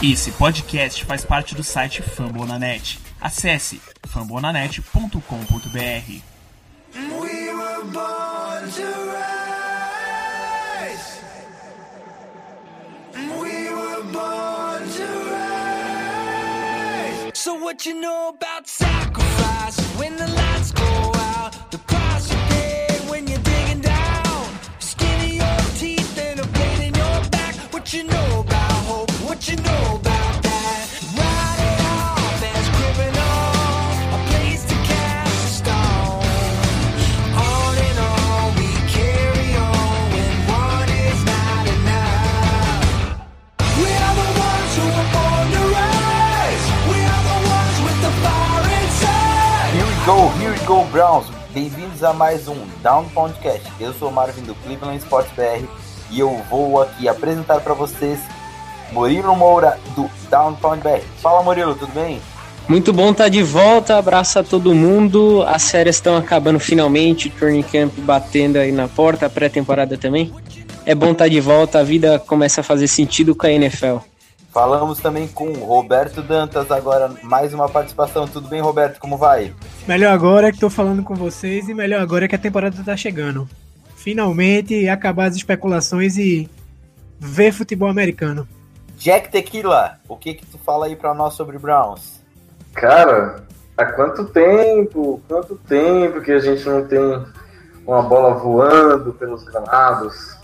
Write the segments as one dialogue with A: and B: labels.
A: Esse podcast faz parte do site Fambonanet. Acesse fambonanet.com.br. We were born to rise. We were born to rise. So what you know about sacrifice go,
B: here we go, Browns. Bem-vindos a mais um Down Podcast. Eu sou o Marvin do Cleveland Sports BR e eu vou aqui apresentar para vocês Murilo Moura do Downtown BR. Fala Murilo, tudo bem?
C: Muito bom estar de volta, abraço a todo mundo. As férias estão acabando finalmente, o training camp batendo aí na porta, a pré-temporada também. É bom estar de volta, a vida começa a fazer sentido com a NFL.
B: Falamos também com o Roberto Dantas agora, mais uma participação. Tudo bem, Roberto? Como vai?
D: Melhor agora que tô falando com vocês e melhor agora que a temporada tá chegando. Finalmente acabar as especulações e ver futebol americano.
B: Jack Tequila, o que que tu fala aí para nós sobre Browns?
E: Cara, há quanto tempo, quanto tempo que a gente não tem uma bola voando pelos gramados?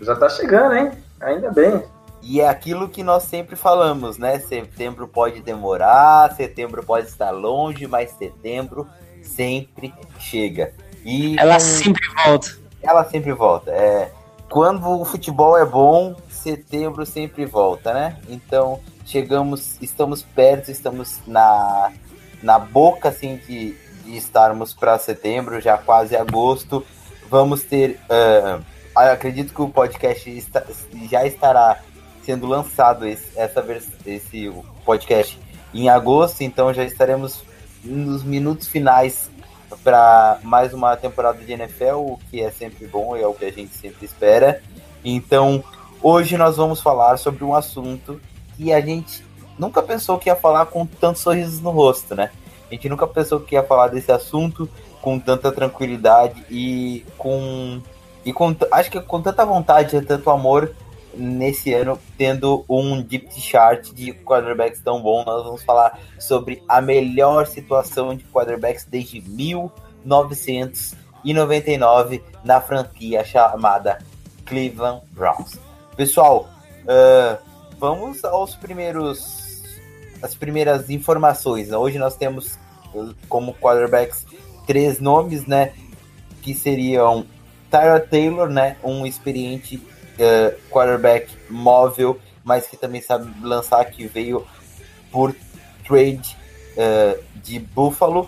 E: Já tá chegando, hein? Ainda bem.
B: E é aquilo que nós sempre falamos, né? Setembro pode demorar, setembro pode estar longe, mas setembro sempre chega. E
C: Ela sempre volta.
B: ela sempre volta. É, quando o futebol é bom, setembro sempre volta, né? Então chegamos, estamos perto, estamos na, na boca assim de, de estarmos para setembro, já quase agosto. Vamos ter, ah, acredito que o podcast está- já estará sendo lançado esse, essa esse podcast em agosto, então já estaremos nos minutos finais para mais uma temporada de NFL, o que é sempre bom e é o que a gente sempre espera. Então, hoje nós vamos falar sobre um assunto que a gente nunca pensou que ia falar com tantos sorrisos no rosto, né? A gente nunca pensou que ia falar desse assunto com tanta tranquilidade e com e com acho que com tanta vontade e tanto amor nesse ano tendo um deep chart de quarterbacks tão bom, nós vamos falar sobre a melhor situação de quarterbacks desde 1999 na franquia chamada Cleveland Browns. Pessoal, ah, vamos aos primeiros as primeiras informações. Hoje nós temos uh, como quarterbacks três nomes, né, que seriam Tyra Taylor, né, um experiente uh, quarterback móvel, mas que também sabe lançar, que veio por trade uh, de Buffalo.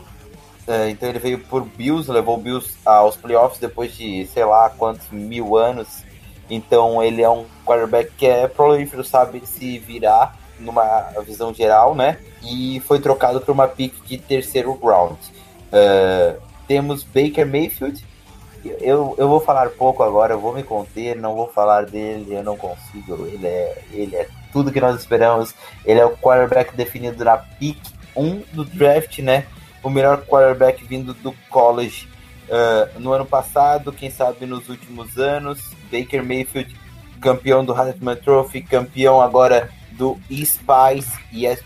B: Uh, então ele veio por Bills, levou o Bills aos playoffs depois de sei lá quantos mil anos. Então ele é um quarterback que é prolífero, sabe se virar numa visão geral, né? E foi trocado por uma pick de terceiro round. Uh, temos Baker Mayfield. Eu, eu vou falar pouco agora, eu vou me conter, não vou falar dele, eu não consigo. Ele é, ele é tudo que nós esperamos. Ele é o quarterback definido na pick 1 do draft, né? O melhor quarterback vindo do college uh, no ano passado, quem sabe nos últimos anos. Baker Mayfield, campeão do Heisman Trophy, campeão agora do Spice, e uh,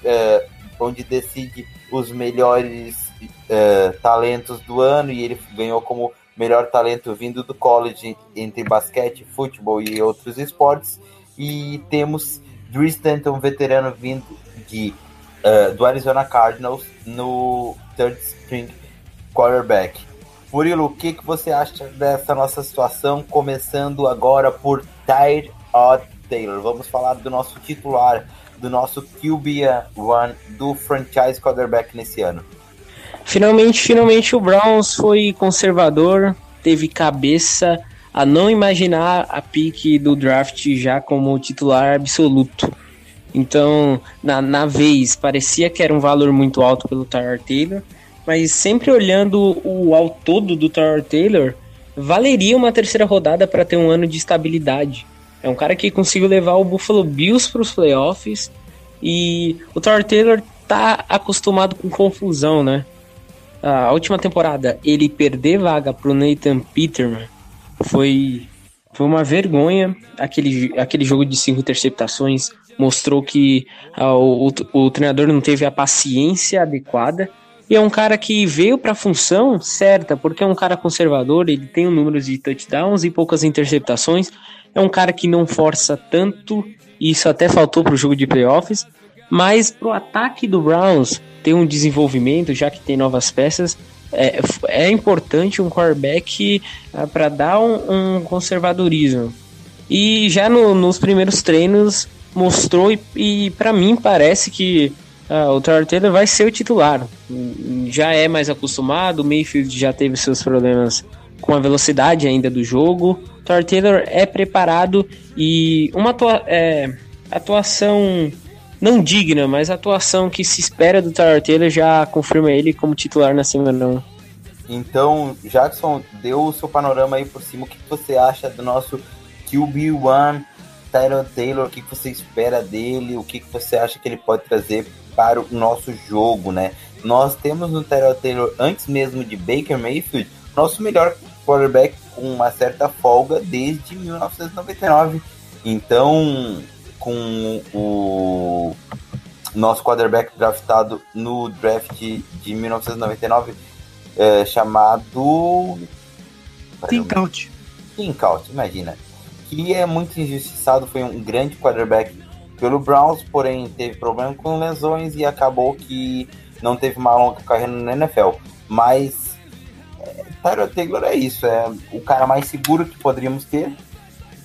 B: onde decide os melhores uh, talentos do ano, e ele ganhou como melhor talento vindo do college entre basquete, futebol e outros esportes. E temos Drew Stanton, veterano vindo de, uh, do Arizona Cardinals, no third string quarterback. Murilo, o que, que você acha dessa nossa situação? Começando agora por Tyre Taylor. Vamos falar do nosso titular, do nosso QB1 do franchise quarterback nesse ano.
C: Finalmente, finalmente o Browns foi conservador, teve cabeça a não imaginar a pique do draft já como titular absoluto. Então, na, na vez, parecia que era um valor muito alto pelo Tyler Taylor, mas sempre olhando o ao todo do Tyler Taylor, valeria uma terceira rodada para ter um ano de estabilidade. É um cara que conseguiu levar o Buffalo Bills para os playoffs, E o Tyler Taylor tá acostumado com confusão, né? A última temporada, ele perder vaga pro Nathan Peterman foi, foi uma vergonha. Aquele, aquele jogo de cinco interceptações mostrou que ah, o, o, o treinador não teve a paciência adequada. E é um cara que veio para a função certa, porque é um cara conservador, ele tem um número de touchdowns e poucas interceptações. É um cara que não força tanto, e isso até faltou pro jogo de playoffs. Mas pro ataque do Browns ter um desenvolvimento, já que tem novas peças, é, é importante um quarterback uh, para dar um, um, conservadorismo. E já no, nos primeiros treinos mostrou, e, e para mim parece que uh, o Tyler Taylor vai ser o titular. Já é mais acostumado, o Mayfield já teve seus problemas com a velocidade ainda do jogo. O Tyler Taylor é preparado e uma atua é, atuação não digna, mas a atuação que se espera do Tyler Taylor já confirma ele como titular na semana 1.
B: Então, Jackson, deu o seu panorama aí por cima. O que você acha do nosso QB1, Tyler Taylor? O que você espera dele? O que você acha que ele pode trazer para o nosso jogo, né? Nós temos no Tyler Taylor, antes mesmo de Baker Mayfield, nosso melhor quarterback com uma certa folga desde 1999. Então, com o nosso quarterback draftado no draft de 1999, é, chamado.
D: Tim Couch,
B: imagina. Que é muito injustiçado, foi um grande quarterback pelo Browns, porém teve problema com lesões e acabou que não teve uma longa carreira na NFL. Mas é, Tyrod Taylor é isso, é o cara mais seguro que poderíamos ter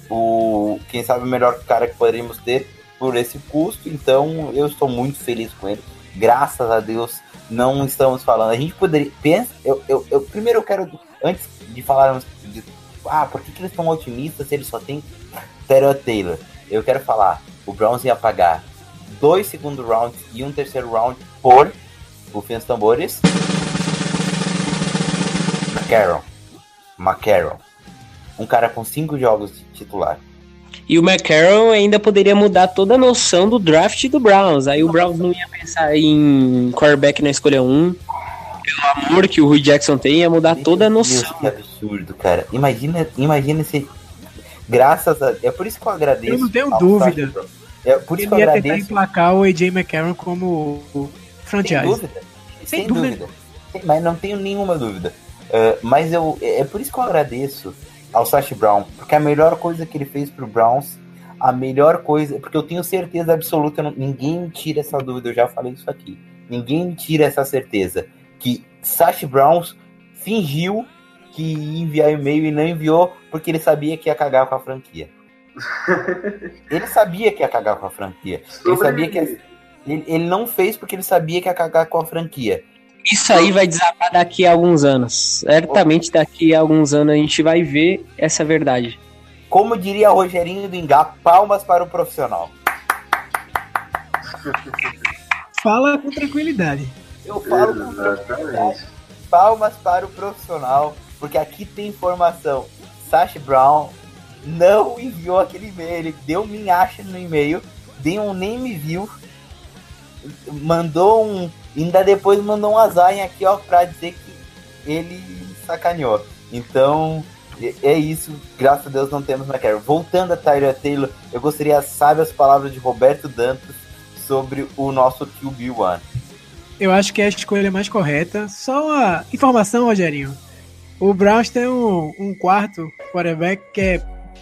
B: o quem sabe o melhor cara que poderíamos ter por esse custo. Então eu estou muito feliz com ele. Graças a Deus não estamos falando. A gente poderia pensa, eu, eu, eu primeiro eu quero antes de falarmos de, ah, por que, que eles estão otimistas se eles só tem Terrell Taylor? Eu quero falar, o Browns ia pagar dois segundo rounds e um terceiro round por o Fins Tambores. McCarron. McCarron um cara com cinco jogos de titular.
C: E o McCarron ainda poderia mudar toda a noção do draft do Browns. Aí o Browns não ia pensar em quarterback na escolha 1. Pelo amor que o Rui Jackson tem, ia mudar toda a noção. Deus,
B: que absurdo, cara. Imagina, imagina se. Graças a. É por isso que eu agradeço.
D: Eu não tenho dúvida. É por isso Ele que eu ia agradeço. tentar emplacar o AJ McCarron como franchise. Sem
B: dúvida. Sem, Sem dúvida. dúvida. Mas não tenho nenhuma dúvida. Uh, mas eu, é por isso que eu agradeço ao Sash Brown, porque a melhor coisa que ele fez pro Browns, a melhor coisa, porque eu tenho certeza absoluta, não, ninguém tira essa dúvida, eu já falei isso aqui, ninguém tira essa certeza, que Sash Brown fingiu que ia enviar e-mail e não enviou porque ele sabia que ia cagar com a franquia. ele sabia que ia cagar com a franquia. Ele sabia que ia... ele, ele não fez porque ele sabia que ia cagar com a franquia.
C: Isso aí vai desabar daqui a alguns anos. Certamente daqui a alguns anos a gente vai ver essa verdade.
B: Como diria Rogerinho do Engá, palmas para o profissional.
D: Fala com tranquilidade.
B: Eu falo com tranquilidade. Palmas para o profissional, porque aqui tem informação. Sash Brown não enviou aquele e-mail, ele deu minhacha no e-mail, deu um nem me viu, mandou um ainda depois mandou um azar aqui, ó, pra dizer que ele sacaneou. Então, é isso. Graças a Deus não temos McCarron. Voltando a Tyler Taylor, eu gostaria, sabe as palavras de Roberto Dantas sobre o nosso QB1.
D: Eu acho que é a escolha mais correta. Só uma informação, Rogerinho. O Browns tem um, um quarto quarterback que é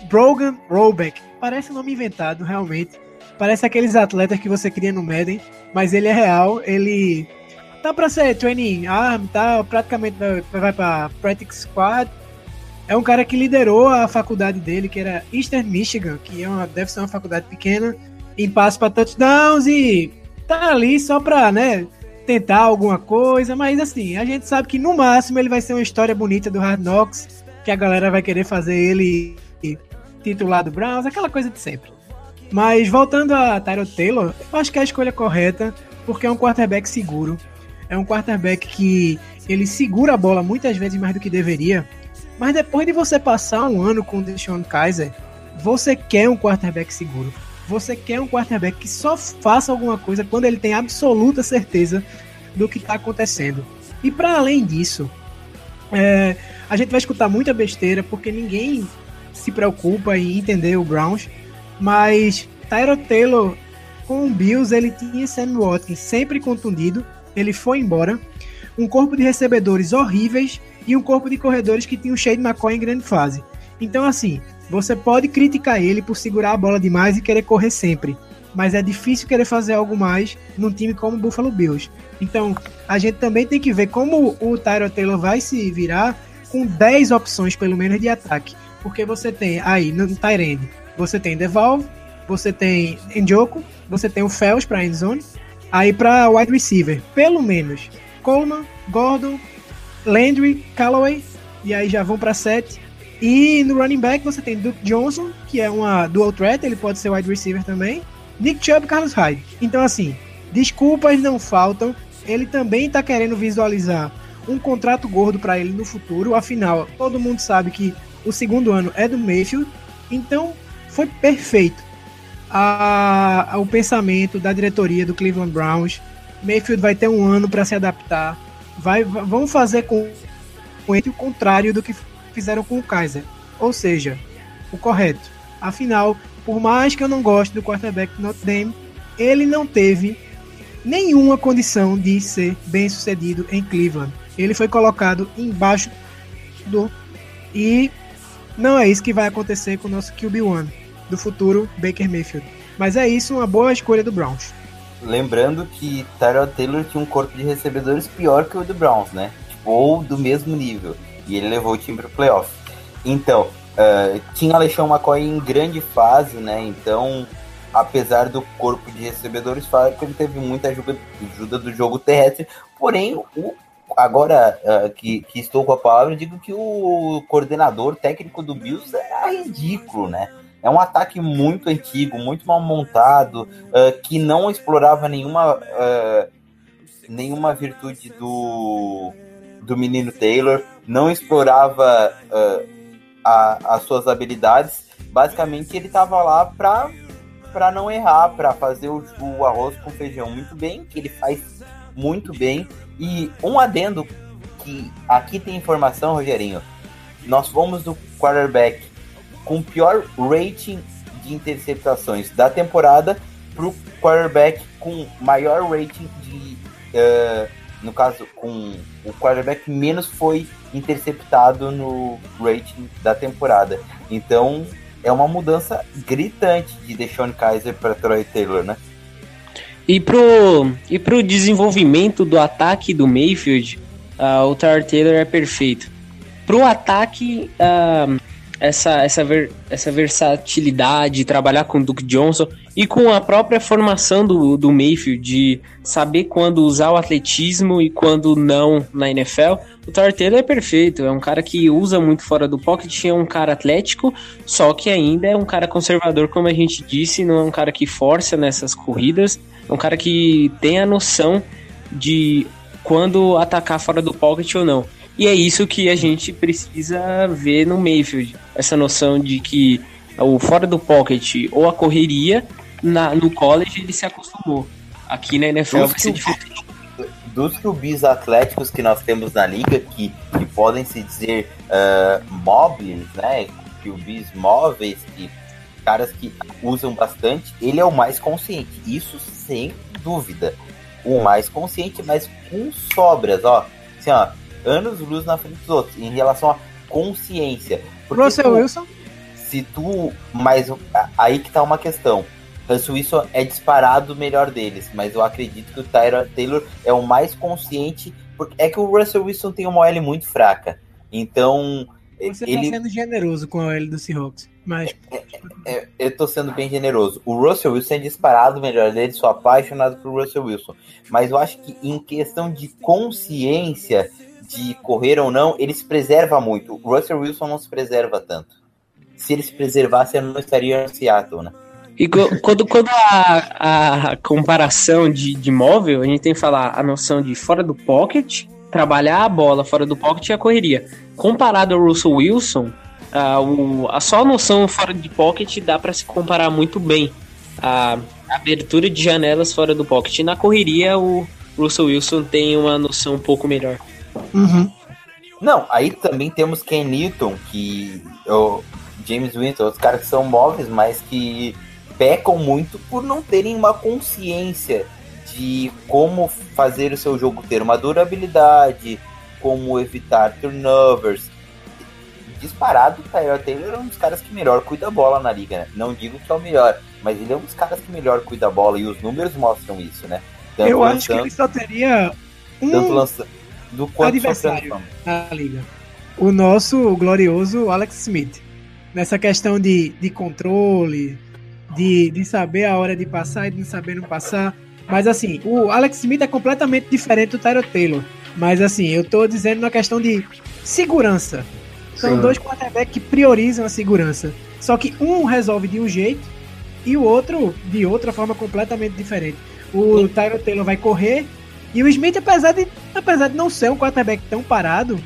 D: Brogan Rollback. Parece um nome inventado, realmente. Parece aqueles atletas que você cria no Madden, mas ele é real, ele tá pra ser training arm, tá praticamente vai pra practice squad. É um cara que liderou a faculdade dele, que era Eastern Michigan, que é uma, deve ser uma faculdade pequena, em passo para touchdowns e tá ali só pra, né, tentar alguma coisa, mas assim, a gente sabe que no máximo ele vai ser uma história bonita do Hard Knocks, que a galera vai querer fazer ele titular do Browns, aquela coisa de sempre. Mas voltando a Tyrod Taylor, eu acho que é a escolha correta, porque é um quarterback seguro. É um quarterback que ele segura a bola muitas vezes mais do que deveria. Mas depois de você passar um ano com o Deshaun Kaiser, você quer um quarterback seguro. Você quer um quarterback que só faça alguma coisa quando ele tem absoluta certeza do que está acontecendo. E para além disso, é, a gente vai escutar muita besteira porque ninguém se preocupa em entender o Browns, mas Tyro Taylor com o Bills ele tinha Sam Watkins sempre contundido, ele foi embora, um corpo de recebedores horríveis e um corpo de corredores que tinha o Shade McCoy em grande fase. Então assim, você pode criticar ele por segurar a bola demais e querer correr sempre, mas é difícil querer fazer algo mais num time como o Buffalo Bills. Então, a gente também tem que ver como o Tyro Taylor vai se virar com 10 opções, pelo menos, de ataque. Porque você tem aí no Tyrande, você tem Devolve, você tem Njoku, você tem o Fells para endzone, aí para wide receiver, pelo menos Coleman, Gordon, Landry, Callaway, e aí já vão para 7. E no running back você tem Duke Johnson, que é uma dual threat, ele pode ser wide receiver também. Nick Chubb e Carlos Hyde. Então assim, desculpas não faltam. Ele também está querendo visualizar um contrato gordo para ele no futuro. Afinal, todo mundo sabe que o segundo ano é do Mayfield. Então, foi perfeito a, a, o pensamento da diretoria do Cleveland Browns. Mayfield vai ter um ano para se adaptar. Vai, vão fazer com, com ele o contrário do que fizeram com o Kaiser. Ou seja, o correto. Afinal, por mais que eu não goste do quarterback do Notre Dame, ele não teve nenhuma condição de ser bem sucedido em Cleveland. Ele foi colocado embaixo do. E não é isso que vai acontecer com o nosso QB1 do futuro Baker Mayfield. Mas é isso, uma boa escolha do Browns.
B: Lembrando que Tyrell Taylor tinha um corpo de recebedores pior que o do Browns, né? Tipo, ou do mesmo nível. E ele levou o time para o playoff. Então, uh, tinha Alexandre McCoy em grande fase, né? Então, apesar do corpo de recebedores que ele teve muita ajuda, ajuda do jogo terrestre. Porém, o, agora uh, que, que, estou com a palavra, digo que o coordenador técnico do Bills é ridículo, né? É um ataque muito antigo, muito mal montado, uh, que não explorava nenhuma, uh, nenhuma virtude do, do menino Taylor, não explorava uh, a, as suas habilidades. Basicamente, ele estava lá para não errar, para fazer o, o, arroz com feijão muito bem, que ele faz muito bem. E um adendo que aqui tem informação, Rogerinho. Nós fomos do quarterback com pior rating de interceptações da temporada para o quarterback com maior rating de. Uh, no caso, com o quarterback menos foi interceptado no rating da temporada. Então, é uma mudança gritante de Deshaun Kaiser para Troy Taylor, né?
C: E pro, e pro desenvolvimento do ataque do Mayfield, uh, o Troy Taylor é perfeito. Pro ataque, uh, essa, essa, ver, essa versatilidade, trabalhar com o Duke Johnson e com a própria formação do, do Mayfield, de saber quando usar o atletismo e quando não na NFL. O Taylor é perfeito, é um cara que usa muito fora do pocket, é um cara atlético, só que ainda é um cara conservador, como a gente disse, não é um cara que força nessas corridas, é um cara que tem a noção de quando atacar fora do pocket ou não. E é isso que a gente precisa ver no Mayfield. Essa noção de que o fora do pocket ou a correria, na, no college ele se acostumou. Aqui na NFL dos vai ser diferente.
B: Dos QBs atléticos que nós temos na liga, que, que podem se dizer uh, móveis, né? QBs móveis, que, caras que usam bastante, ele é o mais consciente. Isso sem dúvida. O mais consciente, mas com sobras, ó. Assim, ó, anos luz na frente dos outros em relação à consciência.
D: Porque Russell tu, Wilson?
B: Se tu. Mas aí que tá uma questão. Russell Wilson é disparado o melhor deles, mas eu acredito que o Tyler Taylor é o mais consciente. Porque é que o Russell Wilson tem uma OL muito fraca. Então.
D: Você tá ele... tá sendo generoso com a OL do Seahawks. Mas. É,
B: é, é, eu tô sendo bem generoso. O Russell Wilson é disparado o melhor dele, sou apaixonado por Russell Wilson. Mas eu acho que em questão de consciência, de correr ou não, ele se preserva muito. O Russell Wilson não se preserva tanto. Se ele se preservasse, ele não estaria no Seattle, né?
C: E quando, quando a, a comparação de, de móvel, a gente tem que falar a noção de fora do pocket, trabalhar a bola fora do pocket e a correria. Comparado ao Russell Wilson, a, o, a só noção fora de pocket dá para se comparar muito bem. a abertura de janelas fora do pocket. Na correria, o Russell Wilson tem uma noção um pouco melhor.
D: Uhum.
B: Não, aí também temos Ken Newton, que o James Winston, os caras que são móveis, mas que pecam muito por não terem uma consciência de como fazer o seu jogo ter uma durabilidade, como evitar turnovers. Disparado, o Tyrell Taylor é um dos caras que melhor cuida da bola na liga, né? Não digo que é o melhor, mas ele é um dos caras que melhor cuida da bola e os números mostram isso, né? Tanto
D: Eu acho que
B: lançando-
D: ele só teria
B: tanto
D: um
B: lança... do quanto
D: adversário na liga. O nosso glorioso Alex Smith. Nessa questão de, de controle, de, de saber a hora de passar e de não saber não passar. Mas assim, o Alex Smith é completamente diferente do Tyro Taylor. Mas assim, eu tô dizendo na questão de segurança. São
E: Sim.
D: dois quarterbacks que priorizam a segurança. Só que um resolve de um jeito e o outro de outra forma completamente diferente. O Tyro Taylor vai correr e o Smith, apesar de, apesar de não ser um quarterback tão parado,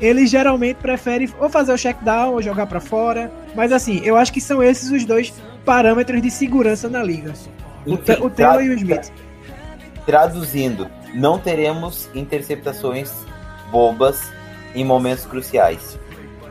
D: ele geralmente prefere ou fazer o check down ou jogar pra fora. Mas assim, eu acho que são esses os dois parâmetros de segurança na liga. O, o Taylor e o Smith.
B: Traduzindo, não teremos interceptações bobas em momentos cruciais.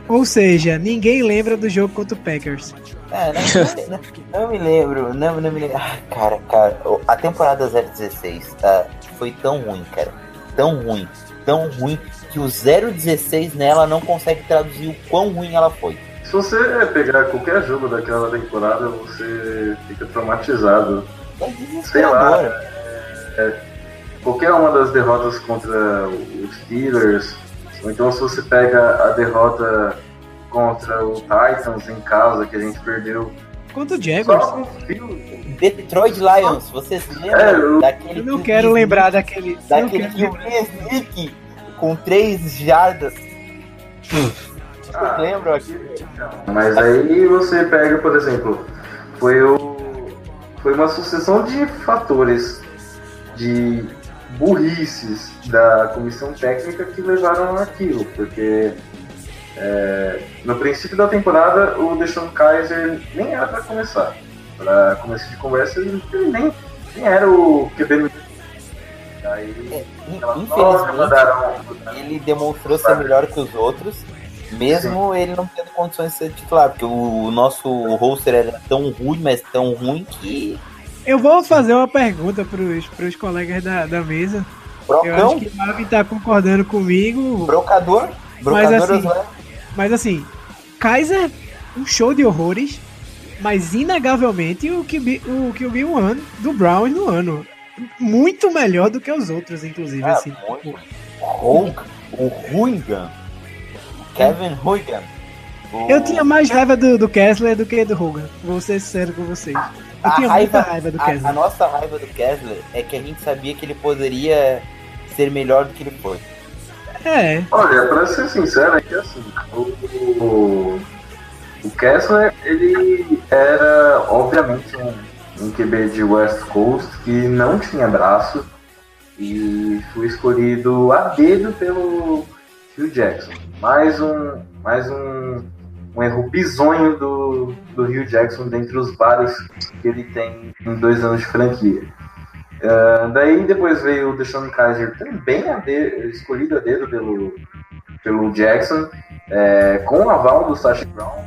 D: Ou seja, ninguém lembra do jogo contra o Packers.
B: É, não, não- não me lembro, não, não me lembro. Ah, cara, cara, a temporada 016 tá, foi tão ruim, cara. Tão ruim, tão ruim que o 016 nela não consegue traduzir o quão ruim ela foi.
E: Se você pegar qualquer jogo daquela temporada, você fica traumatizado.
B: É
E: Sei lá.
B: desesperador.
E: Qualquer uma das derrotas contra os Steelers, ou então se você pega a derrota contra o Titans em casa, que a gente perdeu.
D: Contra o Jaguars.
E: Só.
B: Detroit Lions, vocês lembram
E: É, eu-
B: daquele
D: Eu não quero lembrar daquele.
B: daquele sneak com 3 jardas? Vocês
E: Ah,
B: lembram aqui?
E: Mas aí você pega, por exemplo, foi o foi uma sucessão de fatores de burrices da comissão técnica que levaram aquilo, porque é, no princípio da temporada o Deshaun Kaiser nem era para começar. Para começo de conversa ele nem, nem era o QB. Aí troca,
B: Infelizmente,
E: mandaram
B: ele demonstrou ser melhor que os outros, mesmo ele não tendo condições de ser titular, porque o nosso roster era tão ruim, mas tão ruim que.
D: Eu vou fazer uma pergunta pros, pros colegas da, da mesa. Eu acho
B: Brocão,
D: que o Marvin tá concordando comigo.
B: brocador, brocador
D: assim,
B: Oswald.
D: Mas assim, Kaiser, um show de horrores, mas inegavelmente o QB, o QB um ano do Browns no ano. Muito melhor do que os outros, inclusive.
B: Ah,
D: assim.
B: muito. Hulk, o Huigan, o Kevin Huigan. o-
D: Eu tinha mais raiva do, do Kessler do que do Hogan. Vou ser sincero com vocês. Eu
B: A
D: tinha
B: raiva-
D: muita raiva do
B: a,
D: Kessler.
B: a nossa raiva do Kessler é que a gente sabia que ele poderia ser melhor do que ele foi.
D: É,
E: Olha, pra ser sincero, é que assim, o, o, Kessler, ele era, obviamente, um, um QB de West Coast que não tinha braço e foi escolhido a dedo pelo Phil Jackson. Mais um, mais um, um erro bizonho do, do Hugh Jackson dentre os vários que ele tem em dois anos de franquia. Ah, daí depois veio o Deshaun Kaiser também a de- escolhido a dedo pelo, pelo Jackson, é, com o aval do Sacha Brown.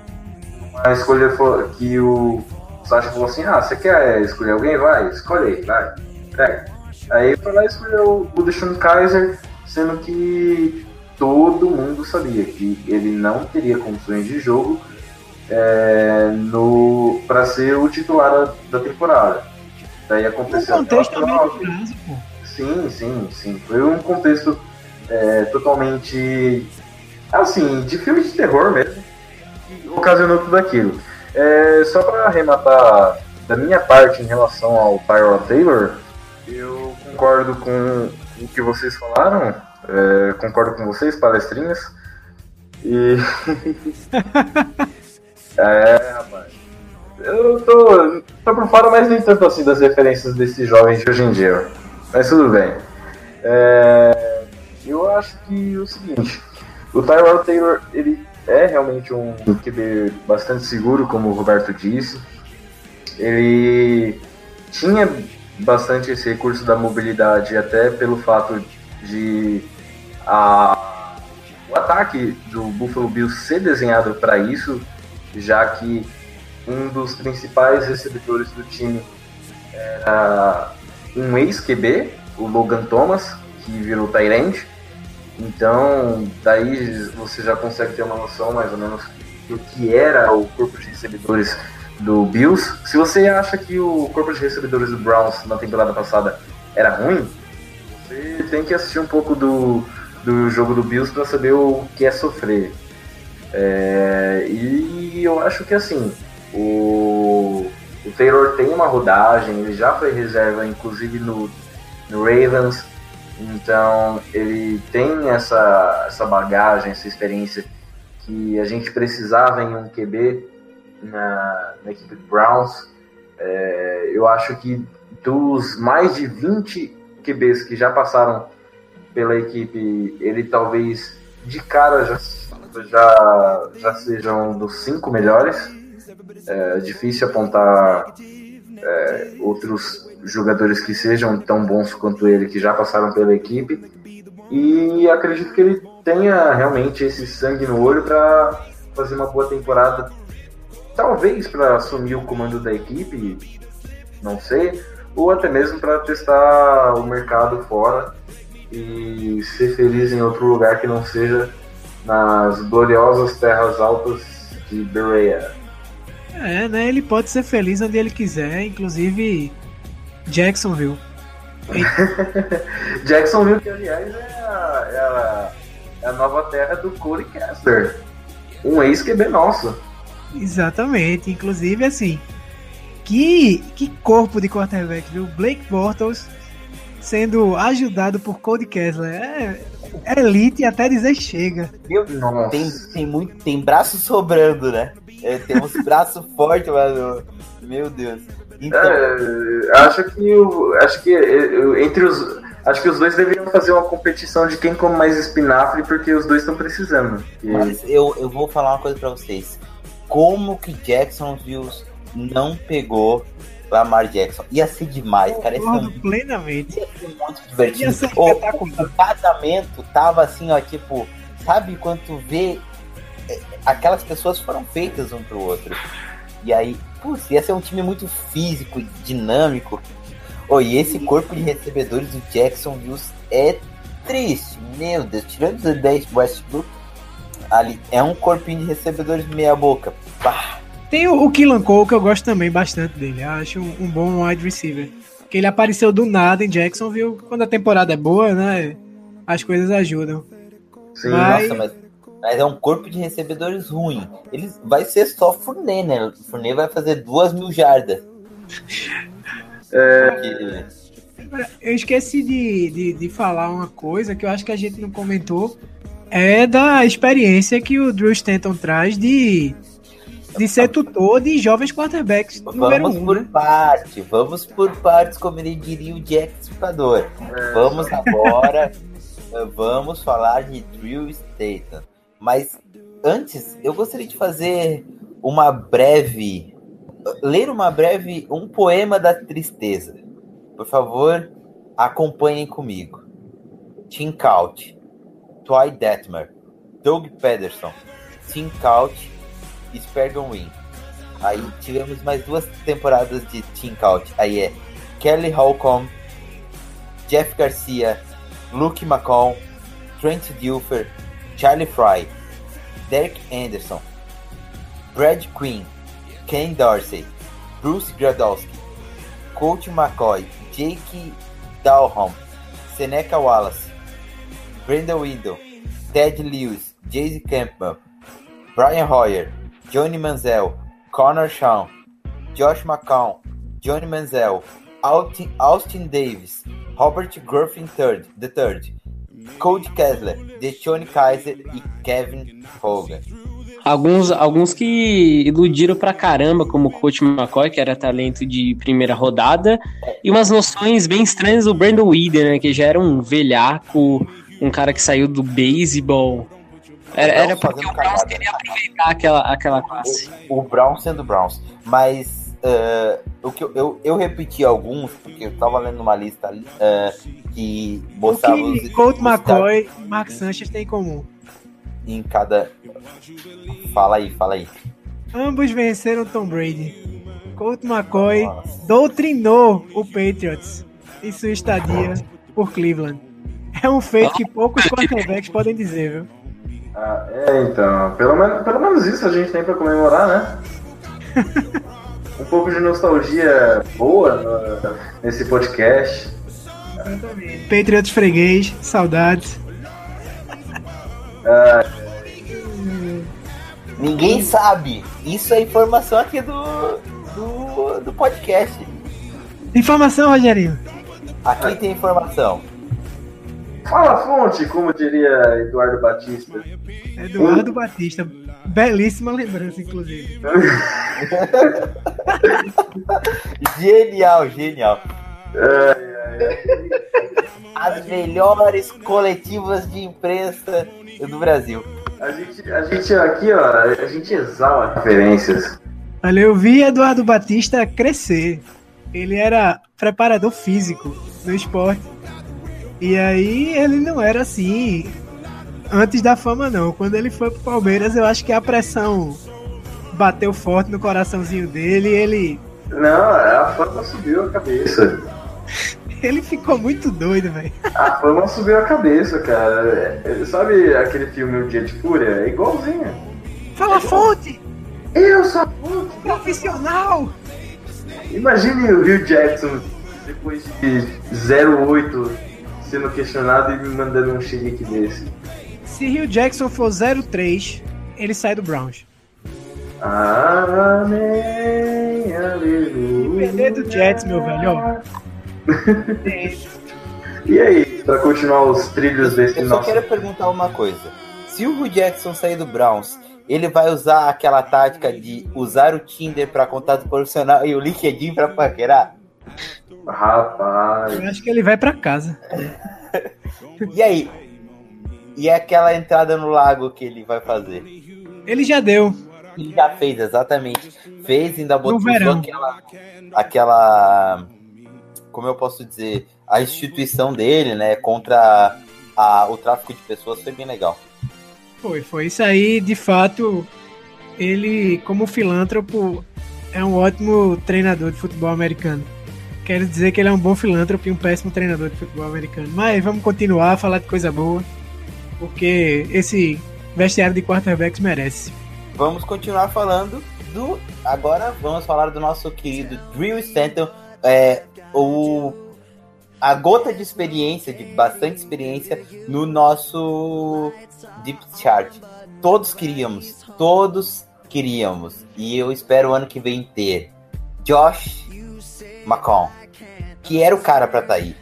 E: Uma escolha que o Sacha falou assim: Ah, você quer escolher alguém? Vai, escolhe aí, vai. Pega. Aí foi lá e escolheu o Deshaun Kaiser, sendo que todo mundo sabia que ele não teria condições de jogo é, no para ser o titular da, da temporada. Daí aconteceu
D: contexto
E: troca.
D: do prazo, pô.
E: Sim, sim, sim. Foi um contexto é, totalmente assim, de filme de terror mesmo, que ocasionou tudo aquilo. É, só para arrematar da minha parte em relação ao Tyrell Taylor, eu concordo com o que vocês falaram, é, concordo com vocês, palestrinhas. E. é, rapaz. Eu tô, tô por fora, mas nem tanto assim das referências desses jovens de hoje em dia. Mas tudo bem. É, eu acho que o seguinte, o Tyrell Taylor, ele é realmente um QB bastante seguro, como o Roberto disse. ele tinha bastante esse recurso da mobilidade, até pelo fato de a, o ataque do Buffalo Bills ser desenhado para isso, já que um dos principais recebedores do time era um ex-QB, o Logan Thomas, que virou Tyrant. Então, daí você já consegue ter uma noção mais ou menos do que era o corpo de recebedores do Bills. Se você acha que o corpo de recebedores do Browns na temporada passada era ruim, você tem que assistir um pouco do, do jogo do Bills para saber o que é sofrer. É, e eu acho que assim, o, o Taylor tem uma rodagem, ele já foi reserva, inclusive no, no Ravens, então ele tem essa, essa bagagem, essa experiência que a gente precisava em um QB na, na equipe Browns. É, eu acho que dos mais de 20 QBs que já passaram pela equipe, ele talvez de cara já, já, já sejam dos cinco melhores. É difícil apontar é, outros jogadores que sejam tão bons quanto ele, que já passaram pela equipe. E acredito que ele tenha realmente esse sangue no olho para fazer uma boa temporada. Talvez para assumir o comando da equipe, não sei, ou até mesmo para testar o mercado fora e ser feliz em outro lugar que não seja nas gloriosas terras altas de Berea.
D: É, né? Ele pode ser feliz onde ele quiser, inclusive Jacksonville.
E: Jacksonville, que aliás é a, é a, é a nova terra do Corey Kessler, um ex-QB nosso.
D: Exatamente, inclusive assim, que, que corpo de quarterback, viu? Blake Bortles sendo ajudado por Cody Kessler. É, é elite até dizer chega.
B: Meu, tem, tem, muito, tem braço sobrando, né? É, temos braço forte, mano. Meu Deus. Então,
E: É, acho que o, acho que é, entre os acho que os dois deveriam fazer uma competição de quem come mais espinafre porque os dois estão precisando. E-
B: mas eu, eu vou falar uma coisa pra vocês. Como que Jacksonville não pegou Lamar Jackson? Ia ser demais, cara. Ia ser, um-
D: plenamente.
B: ia ser muito divertido.
D: Ia ser
B: O- casamento tava assim, ó, tipo, sabe quando tu vê é, aquelas pessoas foram feitas um pro outro. E aí, putz, ia ser um time muito físico, dinâmico. Oh, e esse corpo de recebedores do Jacksonville é triste. Meu Deus, tirando os 10 Westbrook, ali é um corpinho de recebedores meia boca. Pá.
D: Tem o, o Killan Cole, que eu gosto também bastante dele. Eu acho um, um bom wide receiver. Que ele apareceu do nada em Jacksonville. Quando a temporada é boa, né? As coisas ajudam.
E: Sim,
D: Mas-
B: Nossa, mas, mas é um corpo de recebedores ruim. Eles vai ser só Fournet, né? Fournet vai fazer duas mil jardas.
E: É,
B: Porque-
D: Eu esqueci de, de, de falar uma coisa que eu acho que a gente não comentou. É da experiência que o Drew Stanton traz de, de ser tutor de jovens quarterbacks número
B: Vamos
D: um.
B: por
D: né?
B: parte, vamos por partes, como ele diria o Jack Stripador. Vamos agora, eh, vamos falar de Drew Staten. Mas antes, eu gostaria de fazer uma breve, ler uma breve, um poema da tristeza. Por favor, acompanhem comigo. Tim Couch, Twy Detmer, Doug Pederson, Tim Couch, Spergon Wing. Aí tivemos mais duas temporadas de Team Couch. Aí é Kelly Holcomb, Jeff Garcia, Luke McCall, Trent Dilfer, Charlie Fry, Derek Anderson, Brad Quinn, Ken Dorsey, Bruce Gradowski, Coach McCoy, Jake Dalhom, Seneca Wallace, Brandon Window, Ted Lewis, Jayce Campbell, Brian Hoyer, Johnny Manziel, Connor Shaw, Josh McCown, Johnny Manziel, Austin, Austin Davis, Robert Griffin III, III, Cody Kessler, Deshaun Kaiser e Kevin Hogan.
C: Alguns, alguns que iludiram pra caramba, como o Coach McCoy, que era talento de primeira rodada, e umas noções bem estranhas do Brandon Whedon, né, que já era um velhaco, um cara que saiu do beisebol. Era, era porque o Browns queria aproveitar aquela, aquela classe.
B: O Browns sendo Browns. Mas eh, o que eu, eu, eu repeti alguns, porque eu tava lendo uma lista eh, que
D: O
B: mostrava
D: que
B: os,
D: Colt McCoy e Mark Sanchez têm em comum?
B: em cada. Fala aí, fala aí.
D: Ambos venceram Tom Brady. Colt McCoy
B: Nossa.
D: doutrinou o Patriots em sua estadia por Cleveland. É um feito que poucos quarterbacks podem dizer, viu?
E: Ah, é, então. Pelo menos, pelo menos isso a gente tem pra comemorar, né? um pouco de nostalgia boa no- nesse podcast.
D: Patriots freguês, saudades.
B: Ninguém sabe. Isso é informação aqui do, do, do podcast.
D: Informação, Rogerinho.
B: Aqui tem informação.
E: Fala fonte, como diria Eduardo Batista.
D: Eduardo Batista. Belíssima lembrança, inclusive.
B: Genial, genial. As melhores coletivas de imprensa do Brasil.
E: A gente, a gente aqui, ó, a gente exala referências.
D: Olha, eu vi Eduardo Batista crescer. Ele era preparador físico no esporte. E aí ele não era assim antes da fama, não. Quando ele foi pro Palmeiras, eu acho que a pressão bateu forte no coraçãozinho dele e ele,
E: Não, a fama subiu a cabeça.
D: ele ficou muito doido, velho.
E: A fama subiu a cabeça, cara. É, Sabe aquele filme O Dia de Fúria? É igualzinho.
D: Fala fonte!
E: Eu sou.
D: Profissional!
E: Imagine o Rio Jackson depois de 08 sendo questionado e me mandando um xerique desse.
D: Se Rio Jackson for 03, ele sai do Browns.
E: Amém, aleluia.
D: Perder do Jets, meu velho, ó.
E: E aí, pra continuar os trilhos desse
B: Eu só
E: nosso.
B: quero perguntar uma coisa. Se o Hugh Jackson sair do Browns, ele vai usar aquela tática de usar o Tinder para contato profissional e o LinkedIn para paquerar?
E: Rapaz.
D: Eu acho que ele vai pra casa.
B: E aí? E aquela entrada no lago que ele vai fazer?
D: Ele já deu.
B: Ele já fez, exatamente. Fez, ainda botou
D: verão.
B: aquela, aquela. Como eu posso dizer? A instituição dele, né? Contra a- o tráfico de pessoas foi bem legal.
D: Foi, foi. Isso aí, de fato, ele, como filântropo, é um ótimo treinador de futebol americano. Quero dizer que ele é um bom filântropo e um péssimo treinador de futebol americano. Mas vamos continuar a falar de coisa boa, porque esse vestiário de quarterbacks merece.
B: Vamos continuar falando do. Agora vamos falar do nosso querido Drew Stanton. É, o, a gota de experiência, de bastante experiência, no nosso Deep Chart. Todos queríamos, todos queríamos. E eu espero o ano que vem ter Josh McCown, que era o cara pra estar aí.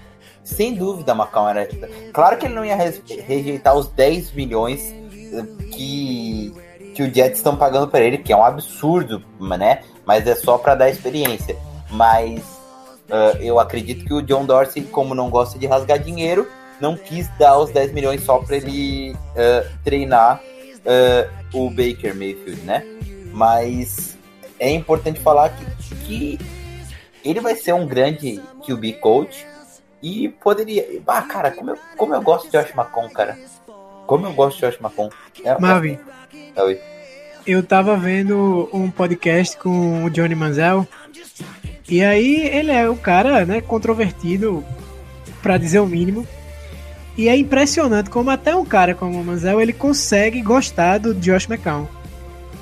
B: Sem dúvida, McCown era. Claro que ele não ia rejeitar os 10 milhões eh, que, que o Jets estão pagando para ele, que é um absurdo, né? Mas é só para dar experiência. Mas ah, eu acredito que o John Dorsey, como não gosta de rasgar dinheiro, não quis dar os 10 milhões só para ele ah, treinar ah, o Baker Mayfield, né? Mas é importante falar que, que ele vai ser um grande QB coach e poderia. Ah, cara, como eu, como eu gosto de Josh McCown, cara. Como eu gosto de Josh McCown. É,
D: Marvin,
B: é, oi.
D: eu tava vendo um podcast com o Johnny Manziel. E aí ele é um cara, né, controvertido, pra dizer o mínimo. E é impressionante como até um cara como o Manziel, ele consegue gostar do Josh McCown.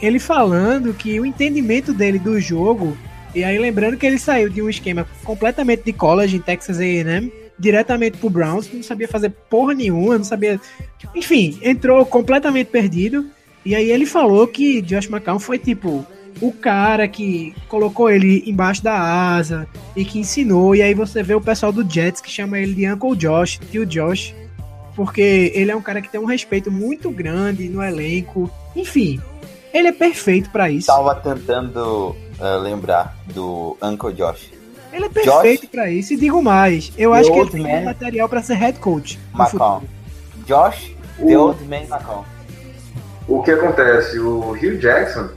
D: Ele falando que o entendimento dele do jogo, e aí lembrando que ele saiu de um esquema completamente de college em Texas A&M, diretamente pro Browns, não sabia fazer porra nenhuma, não sabia... Enfim, entrou completamente perdido. E aí ele falou que Josh McCown foi tipo o cara que colocou ele embaixo da asa e que ensinou. E aí você vê o pessoal do Jets que chama ele de Uncle Josh, tio Josh, porque ele é um cara que tem um respeito muito grande no elenco. Enfim, ele é perfeito pra isso.
B: Tava tentando ah, lembrar do Uncle Josh.
D: Ele é perfeito pra isso. E digo mais, eu
B: The
D: acho que ele
B: old
D: tem
B: man.
D: material pra ser head coach. futuro.
B: Josh, The
E: O-
B: Old Man McCown.
E: O que acontece? O Hugh Jackson,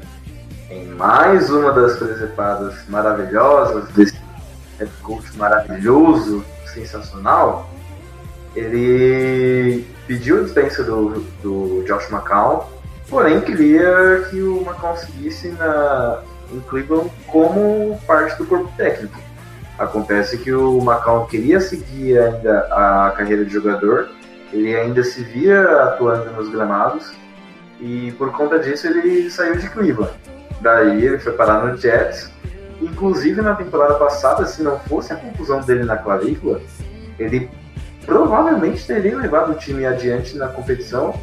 E: em mais uma das presepadas maravilhosas desse head coach maravilhoso, sensacional, ele pediu a dispensa do, do Josh McCown, porém queria que o McCown seguisse na, em Cleveland como parte do corpo técnico. Acontece que o McCown queria seguir ainda a carreira de jogador, ele ainda se via atuando nos gramados, e por conta disso ele saiu de Cleveland. Daí ele foi parar no Jets. Inclusive na temporada passada, se não fosse a conclusão dele na clavícula, ele provavelmente teria levado o time adiante na competição,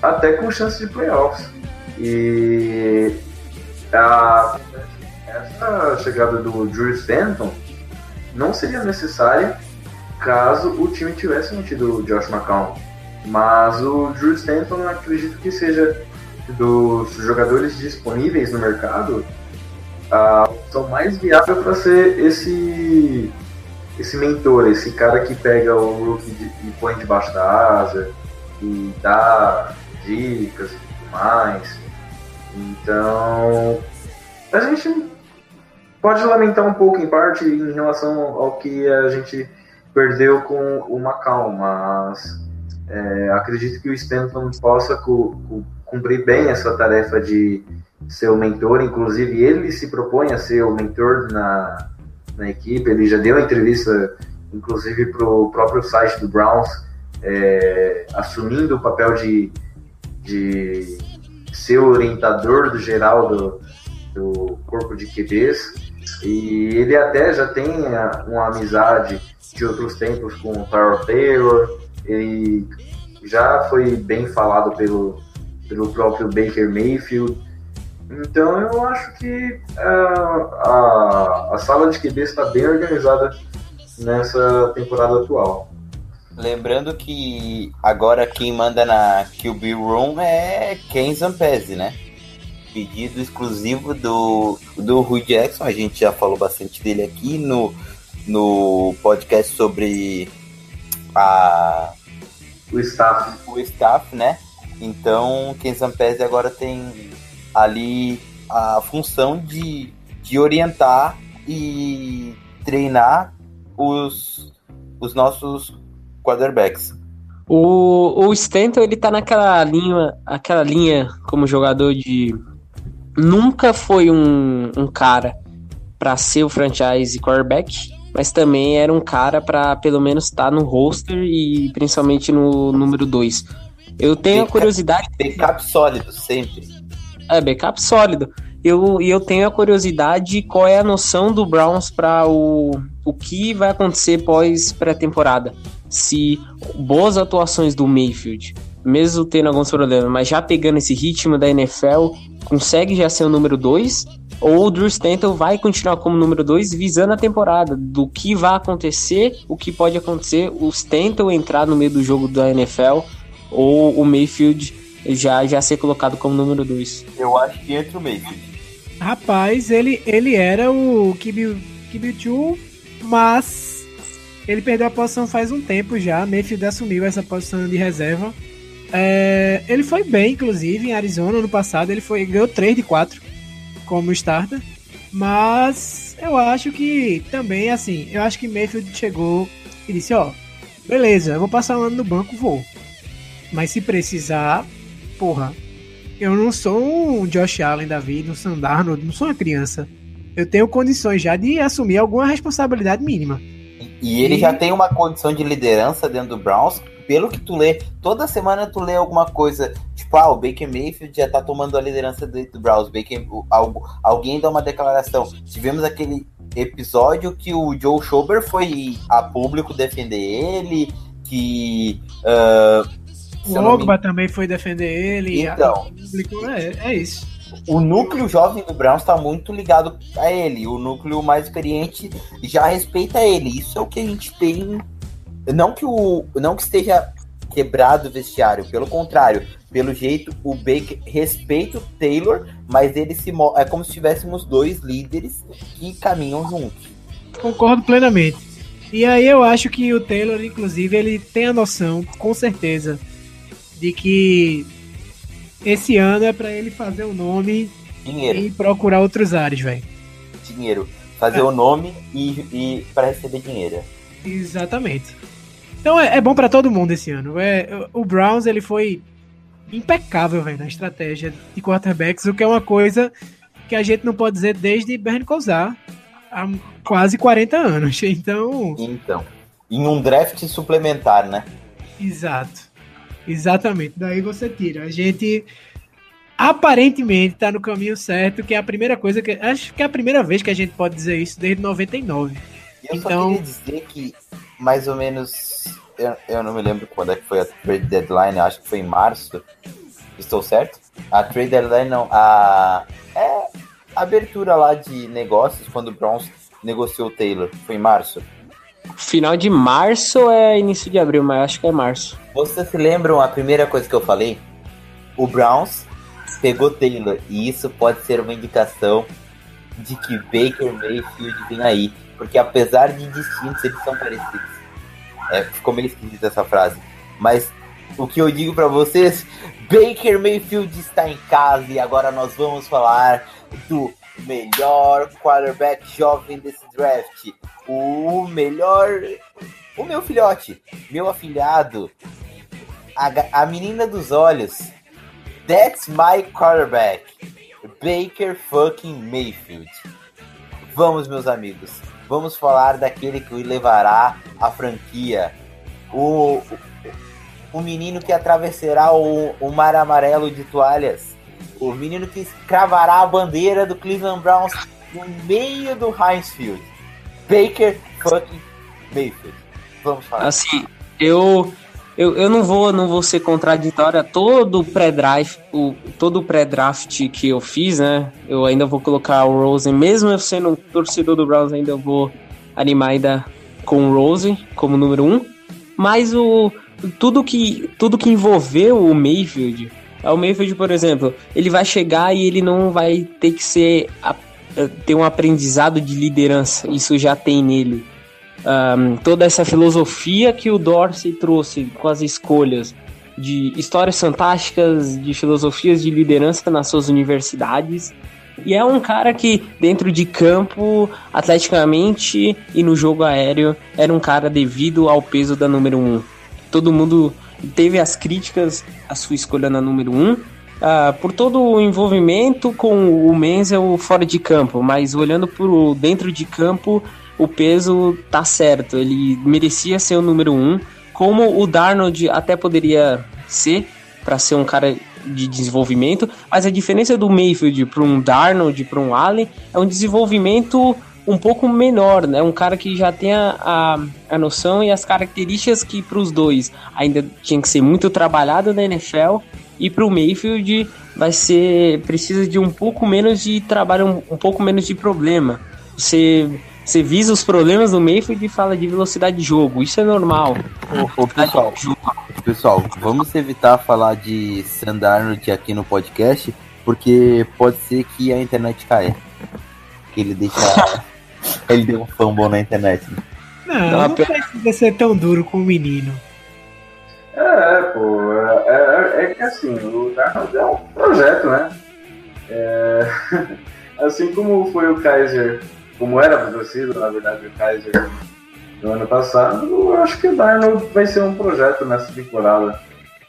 E: até com chance de playoffs. E a, essa chegada do Drew Stanton não seria necessária caso o time tivesse mantido o Josh McCown. Mas o Drew Stanton acredito que seja dos jogadores disponíveis no mercado a opção mais viável para ser esse esse mentor, esse cara que pega o rookie e põe debaixo da asa e dá dicas e tudo mais. Então, a gente pode lamentar um pouco em parte em relação ao que a gente perdeu com o Macau, mas é, acredito que o Stanton possa cumprir bem essa tarefa de ser o mentor, inclusive ele se propõe a ser o mentor na, na equipe, ele já deu entrevista, inclusive para o próprio site do Browns, é, assumindo o papel de, de ser o orientador do geral do, do corpo de QBs, e ele até já tem uma amizade de outros tempos com o Tyrell Taylor, ele já foi bem falado pelo, pelo próprio Baker Mayfield, então eu acho que uh, a, a sala de QB está bem organizada nessa temporada atual.
B: Lembrando que agora quem manda na QB Room é Ken Zampese, né? Pedido exclusivo do, do Rui Jackson, a gente já falou bastante dele aqui no, no podcast sobre a,
E: o staff.
B: O staff, né? Então, Ken Zampese agora tem ali a função de, de orientar e treinar os, os nossos quarterbacks.
C: O, o Stanton, ele tá naquela linha, aquela linha como jogador de nunca foi um, um cara para ser o franchise quarterback, mas também era um cara para pelo menos estar tá no roster e principalmente no número 2. Eu tenho a curiosidade.
B: Backup sólido, sempre.
C: É, backup sólido. Eu, e eu tenho a curiosidade qual é a noção do Browns para o, o que vai acontecer pós pré-temporada. Se boas atuações do Mayfield, mesmo tendo alguns problemas, mas já pegando esse ritmo da NFL, consegue já ser o número 2? Ou o Drew Stanton vai continuar como número 2 visando a temporada, do que vai acontecer, o que pode acontecer, o Stanton entrar no meio do jogo da NFL, ou o Mayfield já, já ser colocado como número 2.
B: Eu acho que entra o Mayfield.
D: Rapaz, ele, ele era o QB2, mas ele perdeu a posição faz um tempo já. Mayfield assumiu essa posição de reserva. É, ele foi bem, inclusive, em Arizona ano passado. Ele foi ganhou 3 de 4 como starter. Mas eu acho que também, assim, eu acho que Mayfield chegou e disse: Ó, beleza, eu vou passar um ano no banco, vou. Mas se precisar, porra, eu não sou um Josh Allen da vida, um Sandarno, não sou uma criança. Eu tenho condições já de assumir alguma responsabilidade mínima.
B: E ele já tem uma condição de liderança dentro do Browns. Pelo que tu lê, toda semana tu lê alguma coisa, tipo, ah, o Baker Mayfield já tá tomando a liderança dentro do Browns. Baker, algo, alguém dá uma declaração. Tivemos aquele episódio que o Joe Schober foi a público defender ele, que uh,
D: o Ogba me... também foi defender ele.
B: Então,
D: é, é isso.
B: O núcleo jovem do Browns está muito ligado a ele. O núcleo mais experiente já respeita ele. Isso é o que a gente tem. Não que o, não que esteja quebrado o vestiário, pelo contrário, pelo jeito o Baker respeita o Taylor, mas ele se é como se tivéssemos dois líderes que caminham juntos.
D: Concordo plenamente. E aí eu acho que o Taylor, inclusive, ele tem a noção, com certeza, de que esse ano é para ele fazer o nome
B: Dinheiro,
D: e procurar outros ares, velho.
B: dinheiro. Fazer o nome e, e para receber dinheiro.
D: Exatamente. Então é, é bom pra todo mundo esse ano. É, o Browns ele foi impecável, velho, na estratégia de quarterbacks, o que é uma coisa que a gente não pode dizer desde Bernie Kosar há quase 40 anos. Então,
B: Então, em um draft suplementar, né?
D: exato. Exatamente. Daí você tira. A gente aparentemente tá no caminho certo, que é a primeira coisa que acho que é a primeira vez que a gente pode dizer isso desde 99.
B: Eu só
D: Então-
B: queria dizer que mais ou menos. Eu, eu não me lembro quando é que foi a trade deadline, acho que foi em março. Estou certo? A trade deadline não. A. É. A abertura lá de negócios quando o Browns negociou o Taylor. Foi em março.
C: Final de março ou é início de abril, mas acho que é março.
B: Vocês se lembram a primeira coisa que eu falei? O Browns pegou Taylor. E isso pode ser uma indicação de que Baker Mayfield vem aí. Porque apesar de distintos, eles são parecidos. É, ficou meio esquisita essa frase. Mas o que eu digo pra vocês, Baker Mayfield está em casa e agora nós vamos falar do melhor quarterback jovem desse draft. O melhor. O meu filhote, meu afilhado, a, a menina dos olhos. That's my quarterback. Baker fucking Mayfield. Vamos, meus amigos. Vamos falar daquele que levará a franquia. O, o menino que atravessará o, o mar amarelo de toalhas. O menino que cravará a bandeira do Cleveland Browns no meio do Heinz Field. Baker fucking Mayfield. Vamos falar.
C: Assim, eu eu, eu não vou não vou ser contraditória todo o pré-draft, o todo pré-draft que eu fiz, né? Eu ainda vou colocar o Rosen, mesmo eu sendo um torcedor do Browns, ainda vou animar ainda com o Rosen como número um. Mas o tudo que tudo que envolveu o Mayfield, o Mayfield, por exemplo, ele vai chegar e ele não vai ter que ser a- ter um aprendizado de liderança. Isso já tem nele um, toda essa filosofia que o Dorsey trouxe com as escolhas de histórias fantásticas, de filosofias de liderança nas suas universidades. E é um cara que, dentro de campo, atleticamente e no jogo aéreo, era um cara devido ao peso da número 1. Um. Todo mundo teve as críticas à sua escolha na número 1, um, ah, por todo o envolvimento com o Menzel fora de campo, mas olhando por dentro de campo, o peso tá certo, ele merecia ser o número um, como o Darnold até poderia ser para ser um cara de desenvolvimento, mas a diferença do Mayfield para um Darnold, para um Allen, é um desenvolvimento um pouco menor, né? Um cara que já tem a, a, a noção e as características que para os dois ainda tinha que ser muito trabalhado na NFL e para o Mayfield vai ser precisa de um pouco menos de trabalho, um, um pouco menos de problema. Você você visa os problemas do Mayfield e fala de velocidade de jogo. Isso é normal.
B: Ô, ô, pessoal, pessoal, vamos evitar falar de Sandarnold aqui no podcast, porque pode ser que a internet caia. Que ele deixa. ele deu um fumble na internet. né?
D: Não, não
C: pe-
D: precisa ser tão duro com o menino.
E: É, pô, é, é- é que assim, o Darnold é um projeto, né? É, assim como foi o Kaiser, como era produzido, na verdade, o Kaiser no ano passado, eu acho que o Darnold vai ser um projeto nessa temporada.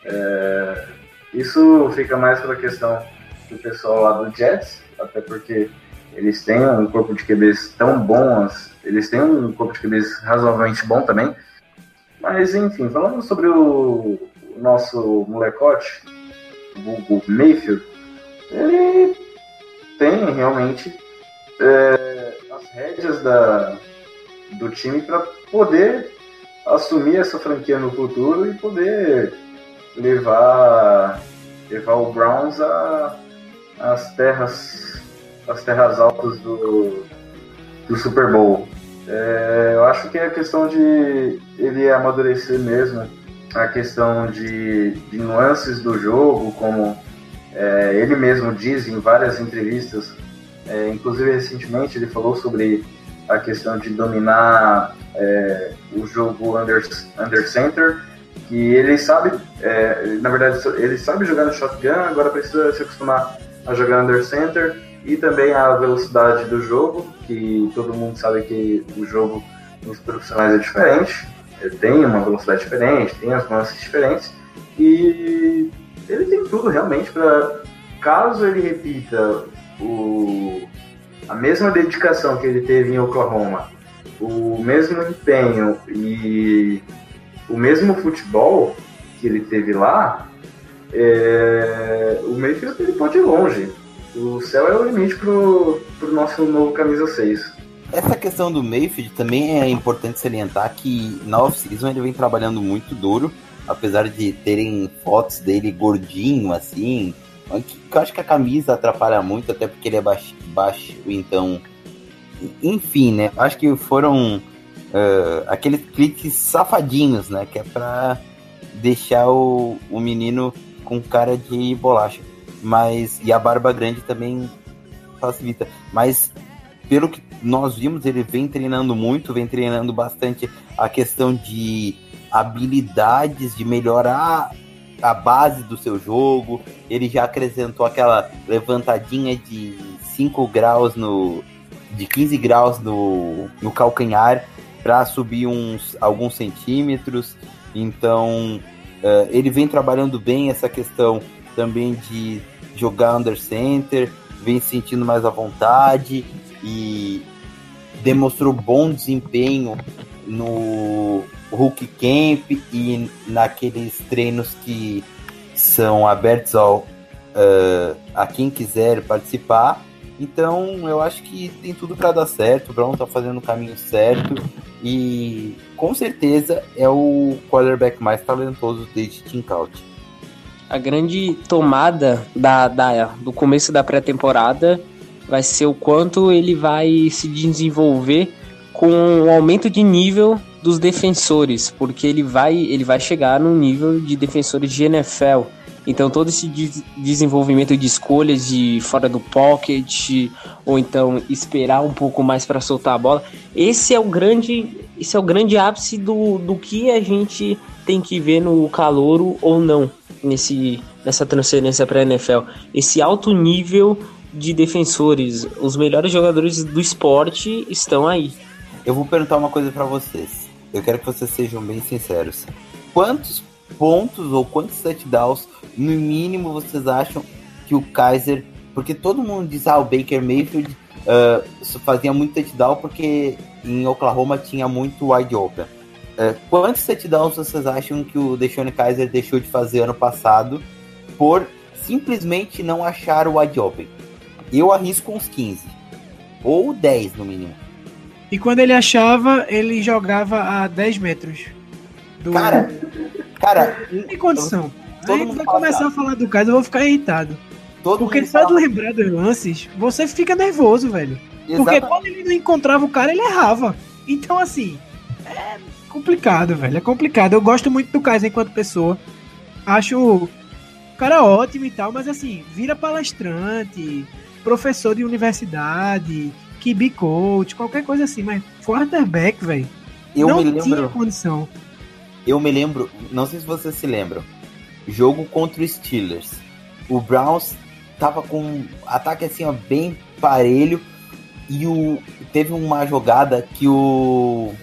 E: É, isso fica mais para a questão do pessoal lá do Jets, até porque eles têm um corpo de QBs tão bons, eles têm um corpo de QBs razoavelmente bom também, mas enfim, falando sobre o, nosso molecote, o Mayfield, ele tem realmente é, as rédeas da, do time para poder assumir essa franquia no futuro e poder levar, levar o Browns a, as terras as terras altas do, do Super Bowl. É, eu acho que é a questão de ele amadurecer mesmo, a questão de, de nuances do jogo, como é, ele mesmo diz em várias entrevistas, é, inclusive recentemente ele falou sobre a questão de dominar é, o jogo under, under center, que ele sabe, é, na verdade, ele sabe jogar no shotgun, agora precisa se acostumar a jogar under center e também a velocidade do jogo, que todo mundo sabe que o jogo nos profissionais é diferente, ele tem uma velocidade diferente, tem as nuances diferentes, e ele tem tudo realmente para, caso ele repita o, a mesma dedicação que ele teve em Oklahoma, o mesmo empenho e o mesmo futebol que ele teve lá, é, o Mayfield ele pode ir longe. O céu é o limite pro, pro nosso novo camisa 6.
B: Essa questão do Mayfield também é importante salientar que na off-season ele vem trabalhando muito duro, apesar de terem fotos dele gordinho assim. Que eu acho que a camisa atrapalha muito, até porque ele é baixo, baixo então. Enfim, né? Acho que foram uh, aqueles cliques safadinhos, né? Que é pra deixar o, o menino com cara de bolacha. Mas. E a barba grande também facilita. Mas pelo que nós vimos, ele vem treinando muito, vem treinando bastante a questão de habilidades, de melhorar a base do seu jogo. Ele já acrescentou aquela levantadinha de 5 graus no. de 15 graus no, no calcanhar para subir uns alguns centímetros. Então uh, ele vem trabalhando bem essa questão também de jogar under center, vem se sentindo mais à vontade e demonstrou bom desempenho no Hulk Camp e naqueles treinos que são abertos ao, uh, a quem quiser participar. Então eu acho que tem tudo para dar certo. O Brown tá fazendo o caminho certo e com certeza é o quarterback mais talentoso desde Tim Couch.
C: A grande tomada da, da, do começo da pré-temporada vai ser o quanto ele vai se desenvolver com o aumento de nível dos defensores, porque ele vai, ele vai chegar no nível de defensores de NFL. Então todo esse de desenvolvimento de escolhas de fora do pocket ou então esperar um pouco mais para soltar a bola, esse é o grande, esse é o grande ápice do, do que a gente tem que ver no calouro ou não nesse nessa transferência para a NFL. Esse alto nível de defensores, os melhores jogadores do esporte estão aí.
B: Eu vou perguntar uma coisa para vocês. Eu quero que vocês sejam bem sinceros. Quantos pontos ou quantos touchdowns, no mínimo, vocês acham que o Kaiser. Porque todo mundo diz, ah, o Baker Mayfield uh, fazia muito touchdown porque em Oklahoma tinha muito wide open. Uh, quantos touchdowns vocês acham que o Deshaun Kaiser deixou de fazer ano passado por simplesmente não achar o wide open? Eu arrisco uns 15. Ou 10 no mínimo.
D: E quando ele achava, ele jogava a 10 metros.
B: Do... Cara, cara.
D: Não tem condição. Todo Aí vai começar a falar do caso, eu vou ficar irritado. Todo Porque só de lembrar dos lances, você fica nervoso, velho. Exatamente. Porque quando ele não encontrava o cara, ele errava. Então, assim, é complicado, velho. É complicado. Eu gosto muito do Kaiser enquanto pessoa. Acho o cara ótimo e tal, mas assim, vira palestrante, professor de universidade, QB coach, qualquer coisa assim, mas quarterback, velho. não me lembro, tinha condição.
B: Eu me lembro, não sei se vocês se lembram, jogo contra o Steelers. O Browns tava com ataque assim, ó, bem parelho. E o teve uma jogada que o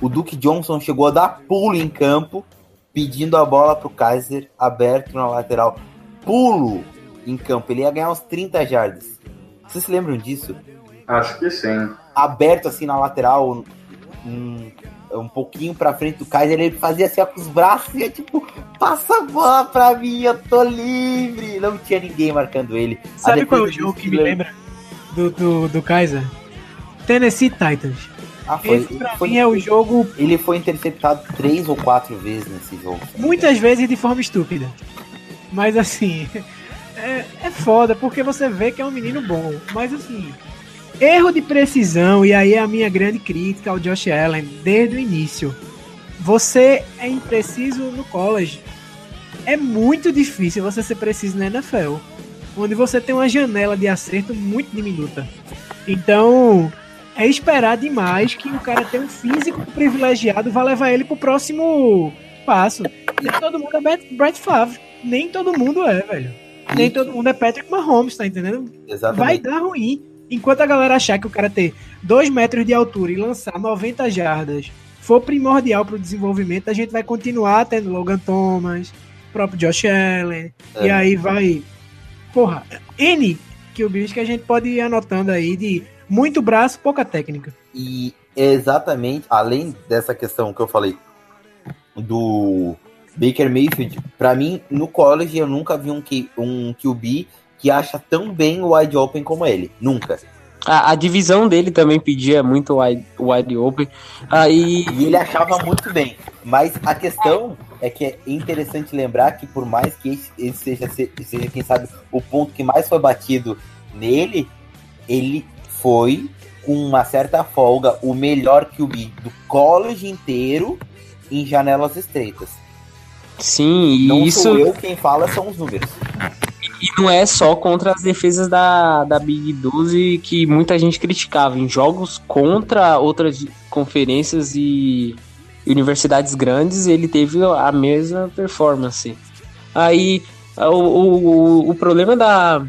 B: o Duke Johnson chegou a dar pulo em campo, pedindo a bola pro Kaiser aberto na lateral. Pulo em campo, ele ia ganhar uns 30 jardas. Vocês se lembram disso?
E: Acho que sim.
B: Aberto assim na lateral, um, um pouquinho pra frente do Kaiser, ele fazia assim ó, com os braços e tipo, passa a bola pra mim, eu tô livre. Não tinha ninguém marcando ele.
D: Sabe qual é o jogo que me lembra do, do, do Kaiser? Tennessee Titans. Ah, foi, Esse pra foi, mim é o jogo.
B: Ele foi interceptado três ou quatro vezes nesse jogo.
D: Muitas vezes de forma estúpida. Mas assim. É, é foda, porque você vê que é um menino bom. Mas assim, Erro de precisão, e aí é a minha grande crítica ao Josh Allen desde o início. Você é impreciso no college. É muito difícil você ser preciso na NFL, onde você tem uma janela de acerto muito diminuta. Então, é esperar demais que o cara tenha um físico privilegiado vá levar ele pro próximo passo. Nem todo mundo é Brett Favre. Nem todo mundo é, velho. nem
B: E-
D: todo mundo é Patrick Mahomes, tá entendendo? Vai
B: Exatamente.
D: dar ruim. Enquanto a galera achar que o cara ter 2 metros de altura e lançar 90 jardas for primordial pro desenvolvimento, a gente vai continuar tendo Logan Thomas, próprio Josh Allen,
B: É.
D: e aí vai. Porra, N que o bicho que a gente pode ir anotando aí de muito braço, pouca técnica.
B: E exatamente, além dessa questão que eu falei do Baker Mayfield, pra mim, no college eu nunca vi um, Q- um QB que acha tão bem o wide open como ele. Nunca.
C: A, a divisão dele também pedia muito wide, wide open. Aí.
B: E ele achava muito bem. Mas a questão é que é interessante lembrar que por mais que esse- esse seja, seja quem sabe, o ponto que mais foi batido nele, ele foi com uma certa folga o melhor QB do college inteiro em janelas estreitas.
C: Sim, e
B: Não
C: isso.
B: sou eu quem fala, são os números.
C: E não é só contra as defesas da, da Big 12 que muita gente criticava. Em jogos contra outras conferências e universidades grandes, ele teve a mesma performance. Aí, o, o, o problema da,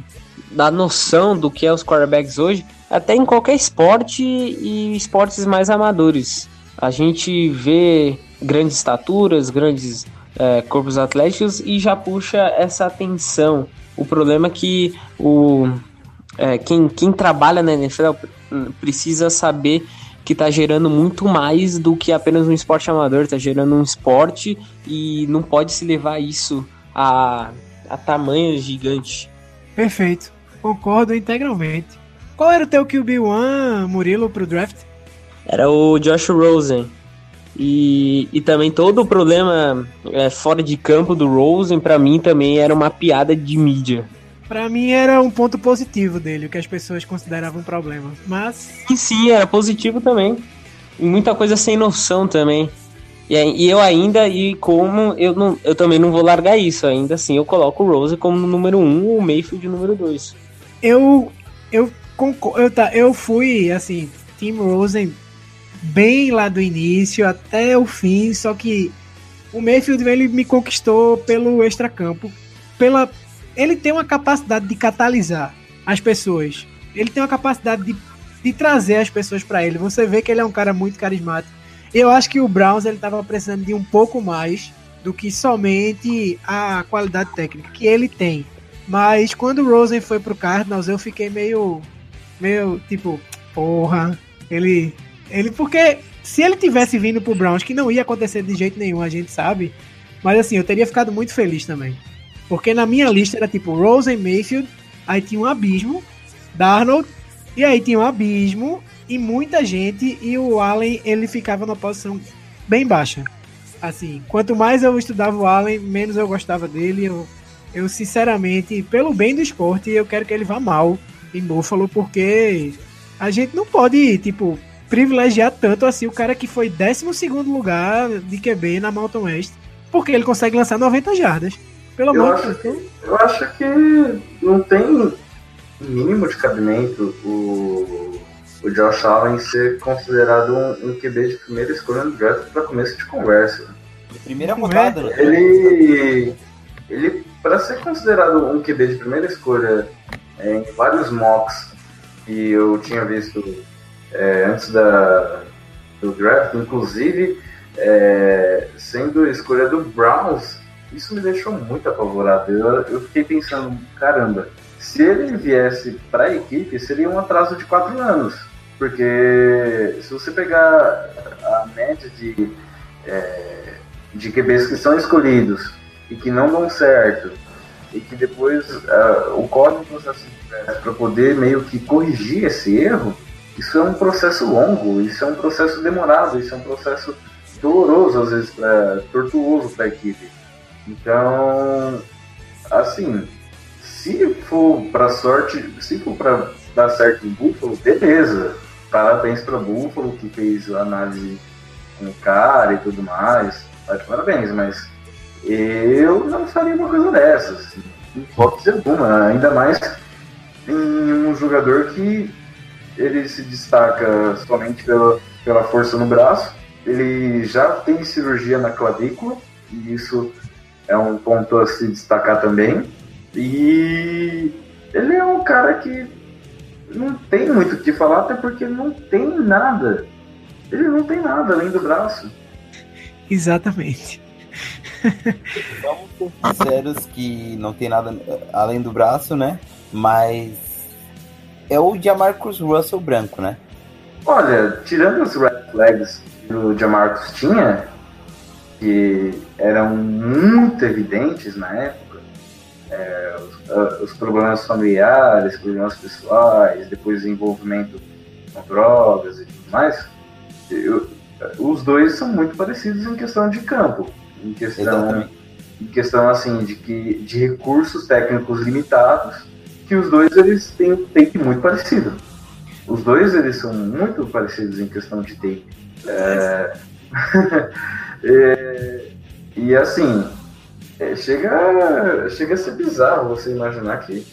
C: da noção do que é os quarterbacks hoje, até em qualquer esporte e esportes mais amadores. A gente vê grandes estaturas, grandes é, corpos atléticos e já puxa essa atenção. O problema é que o, é, quem, quem trabalha na NFL precisa saber que está gerando muito mais do que apenas um esporte amador, está gerando um esporte e não pode se levar isso a, a tamanho gigante.
D: Perfeito. Concordo integralmente. Qual era o teu QB1, Murilo, pro draft?
C: Era o Josh Rosen. E, e também todo o problema é, fora de campo do Rosen, para mim, também era uma piada de mídia.
D: Pra mim era um ponto positivo dele, o que as pessoas consideravam um problema. Mas
C: E sim, era positivo também. E muita coisa sem noção também. E, e eu ainda, e como eu, não, eu também não vou largar isso, ainda assim eu coloco o Rose como número 1, um, o Mayfield número 2.
D: eu eu concor- eu tá, eu fui assim, Tim Rosen bem lá do início até o fim, só que o Mayfield ele me conquistou pelo extracampo, pela ele tem uma capacidade de catalisar as pessoas. Ele tem uma capacidade de, de trazer as pessoas para ele. Você vê que ele é um cara muito carismático. Eu acho que o Browns ele tava precisando de um pouco mais do que somente a qualidade técnica que ele tem. Mas quando o Rosen foi pro Cardinals, eu fiquei meio. Meio tipo, porra, ele. Ele, porque se ele tivesse vindo pro Browns, que não ia acontecer de jeito nenhum, a gente sabe. Mas assim, eu teria ficado muito feliz também. Porque na minha lista era tipo Rosen Mayfield, aí tinha um abismo, Darnold, e aí tinha um abismo, e muita gente, e o Allen ele ficava na posição bem baixa. Assim, quanto mais eu estudava o Allen, menos eu gostava dele. Eu, eu sinceramente, pelo bem do esporte, eu quero que ele vá mal em Buffalo, porque a gente não pode, tipo, privilegiar tanto assim o cara que foi 12 lugar de QB na Mountain West, porque ele consegue lançar 90 jardas. Pelo
E: Eu
D: amor
E: acho
D: de Deus.
E: Eu acho que não tem mínimo de cabimento o, o Josh Allen ser considerado um, um QB de primeira escolha no draft para começo de conversa.
B: De primeira
D: Não
B: rodada, né?
E: Ele, ele para ser considerado um QB de primeira escolha é, em vários mocks que eu tinha visto é, antes da, do draft, inclusive é, sendo escolha do Browns, isso me deixou muito apavorado. Eu, eu fiquei pensando, caramba, se ele viesse para a equipe, seria um atraso de quatro anos. Porque se você pegar a média de, é, de QBs que são escolhidos e que não dão certo, e que depois uh, ocorre um processo para poder meio que corrigir esse erro, isso é um processo longo, isso é um processo demorado, isso é um processo doloroso, às vezes, pra, tortuoso para a equipe. Então, assim, se for para sorte, se for para dar certo em Buffalo, beleza. Parabéns para Buffalo que fez a análise com o cara e tudo mais. Parabéns, mas eu não faria uma coisa dessas. Em hipótese alguma, ainda mais em um jogador que ele se destaca somente pela, pela força no braço. Ele já tem cirurgia na clavícula, e isso é um ponto a se destacar também. E ele é um cara que não tem muito o que falar, até porque não tem nada. Ele não tem nada além do braço.
D: Exatamente.
B: Vamos ser sinceros que não tem nada além do braço, né? Mas é o Jamarcus Russell branco, né?
E: Olha, tirando os red flags que o Jamarcus tinha, que eram muito evidentes na época, é, os, ah, os problemas familiares, problemas pessoais, depois o envolvimento com drogas e tudo mais, eu- os dois são muito parecidos em questão de campo, em questão,
B: Exatamente.
E: em questão assim de que de recursos técnicos limitados, que os dois eles têm um take muito parecido. Os dois eles são muito parecidos em questão de take. É, é, e assim, é, chega, chega a ser bizarro você imaginar que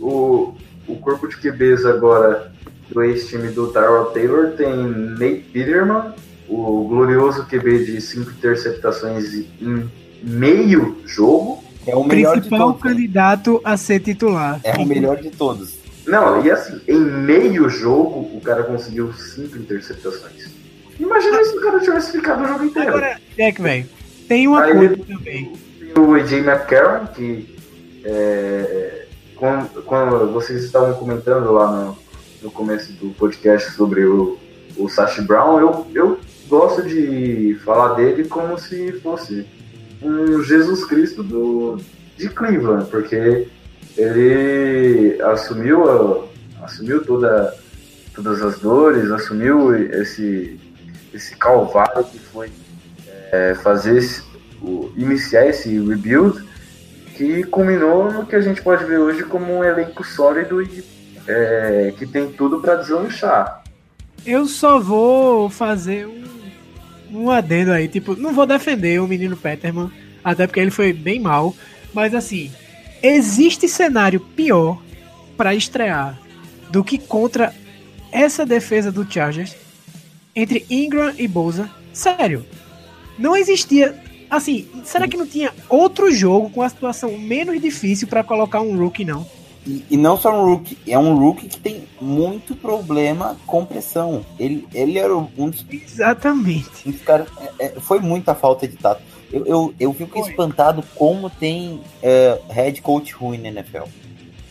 E: o, o corpo de QBs agora do ex-time do Tyrell Taylor tem Nate Peterman, o glorioso QB de cinco interceptações em meio jogo.
B: É o melhor de
D: Principal
B: todos. né?
D: candidato a ser titular.
B: É o melhor de todos.
E: Não, e assim, em meio jogo o cara conseguiu cinco interceptações. Imagina se o cara tivesse ficado o jogo inteiro.
D: Agora, Jack, velho, tem uma
E: Aí
D: coisa
E: ele-
D: também.
E: Tem o AJ McCarron, que é, quando, quando vocês estavam comentando lá no, no começo do podcast sobre o, o Sashi Brown, eu, eu gosto de falar dele como se fosse um Jesus Cristo do, de Cleveland, porque ele assumiu, assumiu toda, todas as dores, assumiu esse, esse calvário que foi é, fazer esse, o- iniciar esse rebuild que culminou no que a gente pode ver hoje como um elenco sólido e é, que tem tudo para deslanchar.
D: Eu só vou fazer um, um adendo aí, tipo, não vou defender o menino Peterman, até porque ele foi bem mal, mas assim, existe cenário pior pra estrear do que contra essa defesa do Chargers entre Ingram e Bolsa. Sério, não existia. Assim, será que não tinha outro jogo com a situação menos difícil pra colocar um rookie, não?
B: E, e não só um rookie, é um rookie que tem muito problema com pressão. Ele, ele era um dos,
D: Exatamente.
B: um dos caras. é, é, foi muita falta de tato. Eu, eu, eu fico
D: Foi.
B: espantado como tem é, head coach ruim na NFL.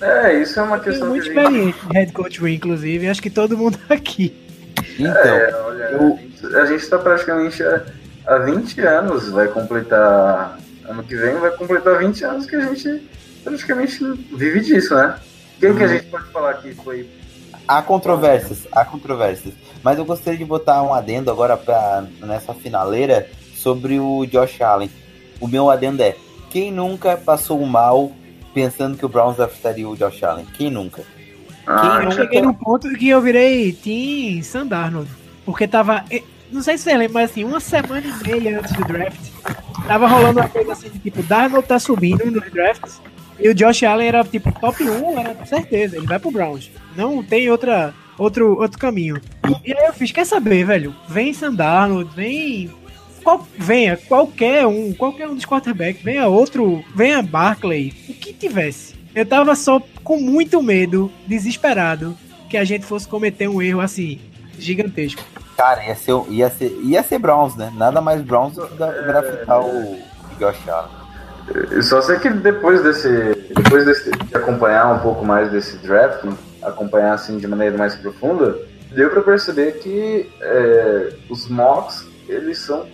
E: É, isso é uma
D: Tem
E: questão
D: muito
E: que
D: experiente de head coach Win, inclusive, acho que todo mundo aqui.
B: Então,
E: É, olha,
B: eu-
E: a gente- está praticamente há 20 anos, vai completar. Ano que vem vai completar 20 anos que a gente praticamente vive disso, né? Quem que a
B: Uhum.
E: gente pode falar que foi.
B: há controvérsias, há controvérsias. Mas eu gostaria de botar um adendo agora pra, nessa finaleira sobre o Josh Allen. O meu adendo é: quem nunca passou mal pensando que o Browns draftaria o Josh Allen? Quem nunca?
E: Ah,
B: Quem
D: Eu cheguei num ponto que eu virei Team Sandarnold. Porque tava. Não sei se você lembra, mas assim, uma semana e meia antes do draft, tava rolando uma coisa assim de tipo, Darnold tá subindo nos drafts. E o Josh Allen era tipo top 1, era certeza, ele vai pro Browns. Não tem outra, outro, outro caminho. E aí eu fiz, quer saber, velho? Vem Sandarnold, vem. Qual, venha, qualquer um, qualquer um dos quarterbacks, venha outro, venha Barkley, o que tivesse. Eu tava só com muito medo, desesperado, que a gente fosse cometer um erro assim, gigantesco.
B: Cara, ia ser, ia ser, ia ser Browns, né? Nada mais Browns do que draftar o Josh Allen.
E: Só sei que depois desse. Depois desse, de acompanhar um pouco mais desse draft, acompanhar assim de maneira mais profunda, deu pra perceber que é, os mocks eles são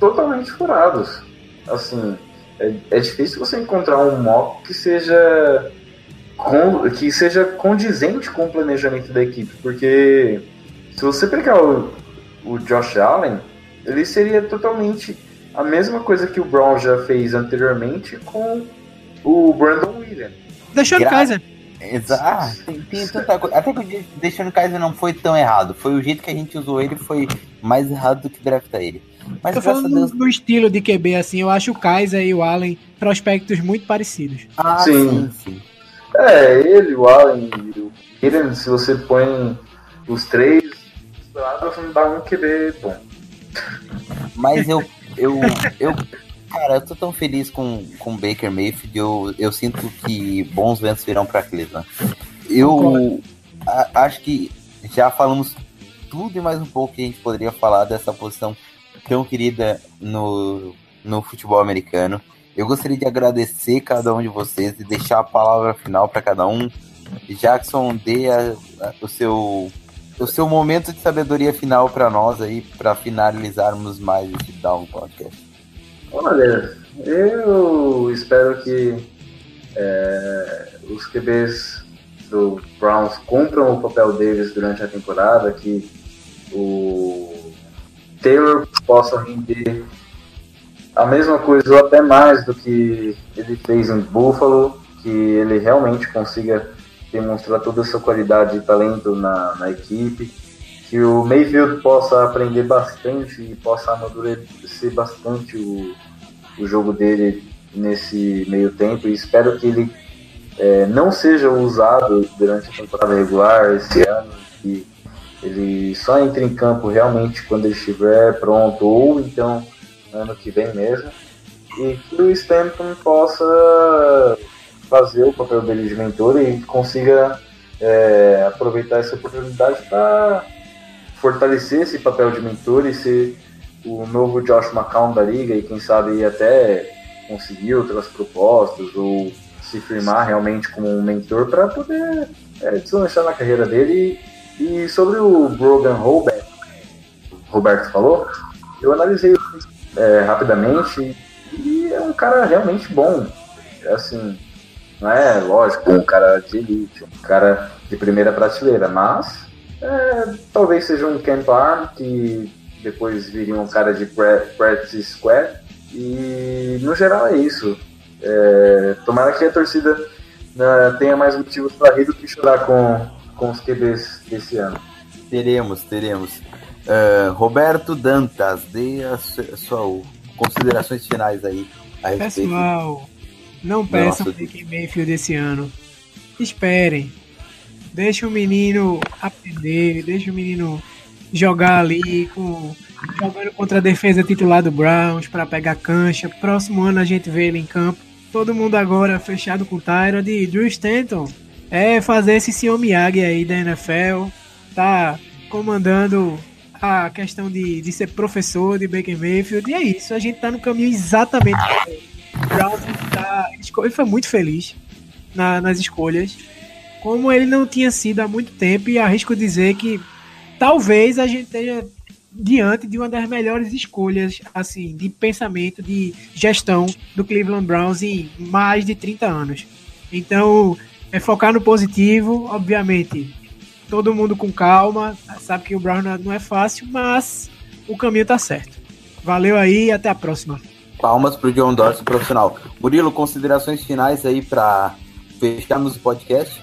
E: totalmente furados. Assim, é, é difícil você encontrar um mock que seja con- que seja condizente com o planejamento da equipe, porque se você pegar o, o Josh Allen, ele seria totalmente a mesma coisa que o Brown já fez anteriormente com o Brandon Williams.
D: Deixou
B: Gra-
D: Kaiser.
B: Exato. Tem, tem tanta coisa. Até que o de- deixando o Kaiser não foi tão errado. Foi o jeito que a gente usou ele foi mais errado do que draftar ele. Mas
D: Tô falando
B: Deus.
D: no estilo de QB, assim, eu acho o Kaiser e o Allen prospectos muito parecidos.
B: Ah,
E: Sim.
B: sim, sim.
E: É, ele, o Allen e o Williams, se você põe os três misturados, não dá um QB bom.
B: Mas eu, eu, eu, Cara, eu tô tão feliz com o Baker Mayfield, eu, eu sinto que bons ventos virão pra Cleveland. Eu a- acho que já falamos tudo e mais um pouco que a gente poderia falar dessa posição tão querida no, no futebol americano. Eu gostaria de agradecer cada um de vocês e deixar a palavra final para cada um. Jackson, dê a- a- o seu o seu momento de sabedoria final para nós aí, para finalizarmos mais esse Down Podcast.
E: Olha, eu espero que é, os QBs do Browns cumpram o papel deles durante a temporada, que o Taylor possa render a mesma coisa ou até mais do que ele fez em Buffalo, que ele realmente consiga demonstrar toda a sua qualidade e talento na, na equipe, que o Mayfield possa aprender bastante e possa amadurecer bastante o, o jogo dele nesse meio tempo. E espero que ele é, não seja usado durante a temporada regular esse ano, que ele só entre em campo realmente quando ele estiver pronto ou então ano que vem mesmo. E que o Stanton possa fazer o papel dele de mentor e consiga é, aproveitar essa oportunidade para fortalecer esse papel de mentor e ser o novo Josh McCown da liga e quem sabe até conseguir outras propostas ou se firmar realmente como um mentor para poder é, deslanchar na carreira dele. E, sobre o Brogan o Roberto falou, eu analisei é, rapidamente e é um cara realmente bom. Assim, não é lógico, um cara de elite, um cara de primeira prateleira, mas é, talvez seja um Camp Arm que depois viria um cara de pra- practice squad e no geral é isso. É, tomara que a torcida né, tenha mais motivos para rir do que chorar com, com os QBs desse ano.
B: Teremos, teremos. Ah, Roberto Dantas, dê as su- sua considerações finais aí a respeito.
D: Pessoal, não peçam
B: Nossa.
D: Baker Mayfield esse ano. Esperem. Deixa o menino aprender, deixa o menino jogar ali com jogando contra a defesa titular do Browns para pegar cancha. Próximo ano a gente vê ele em campo. Todo mundo agora fechado com o Tyrod e Drew Stanton. É fazer esse senhor Miyagi aí da NFL. Tá comandando a questão de, de ser professor de Baker Mayfield. E é isso, a gente tá no caminho exatamente Browns ele foi muito feliz na- nas escolhas. Como ele não tinha sido há muito tempo, e arrisco dizer que talvez a gente esteja diante de uma das melhores escolhas assim de pensamento, de gestão do Cleveland Browns em mais de 30 anos. Então, é focar no positivo, obviamente. Todo mundo com calma, sabe que o Browns não é- fácil, mas o caminho tá certo. Valeu aí até a próxima.
B: Palmas pro John Dorsey profissional. Murilo, considerações finais aí para fecharmos o podcast?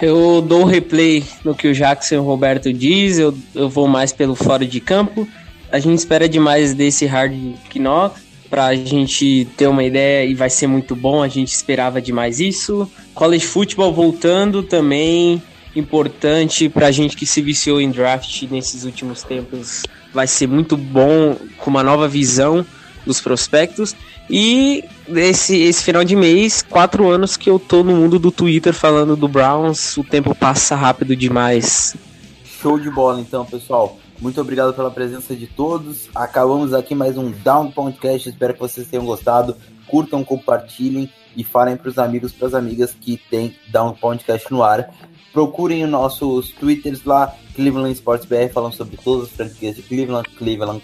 C: Eu dou um replay no que o Jackson e o Roberto diz, eu, eu vou mais pelo fora de campo. A gente espera demais desse hard knock pra gente ter uma ideia e vai ser muito bom, a gente esperava demais isso. College football voltando também, importante pra gente que se viciou em draft nesses últimos tempos. Vai ser muito bom com uma nova visão dos prospectos. E esse, esse final de mês, quatro anos que eu tô no mundo do Twitter falando do Browns, o tempo passa rápido demais.
B: Show de bola, então, pessoal. Muito obrigado pela presença de todos. Acabamos aqui mais um Down Podcast. Espero que vocês tenham gostado. Curtam, compartilhem e falem para os amigos, para as amigas que tem Down Podcast no ar. Procurem os nossos twitters lá, Cleveland Sports BR, falando sobre todas as franquias de Cleveland, Cleveland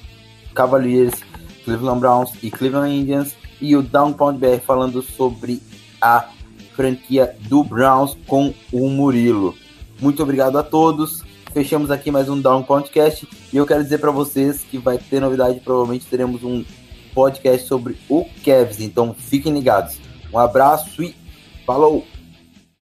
B: Cavaliers, Cleveland Browns e Cleveland Indians. E o Down Pound BR falando sobre a franquia do Browns com o Murilo. Muito obrigado a todos. Fechamos aqui mais um Down Podcast e eu quero dizer para vocês que vai ter novidade, provavelmente teremos um podcast sobre o Cavs, então fiquem ligados. Um abraço e falou!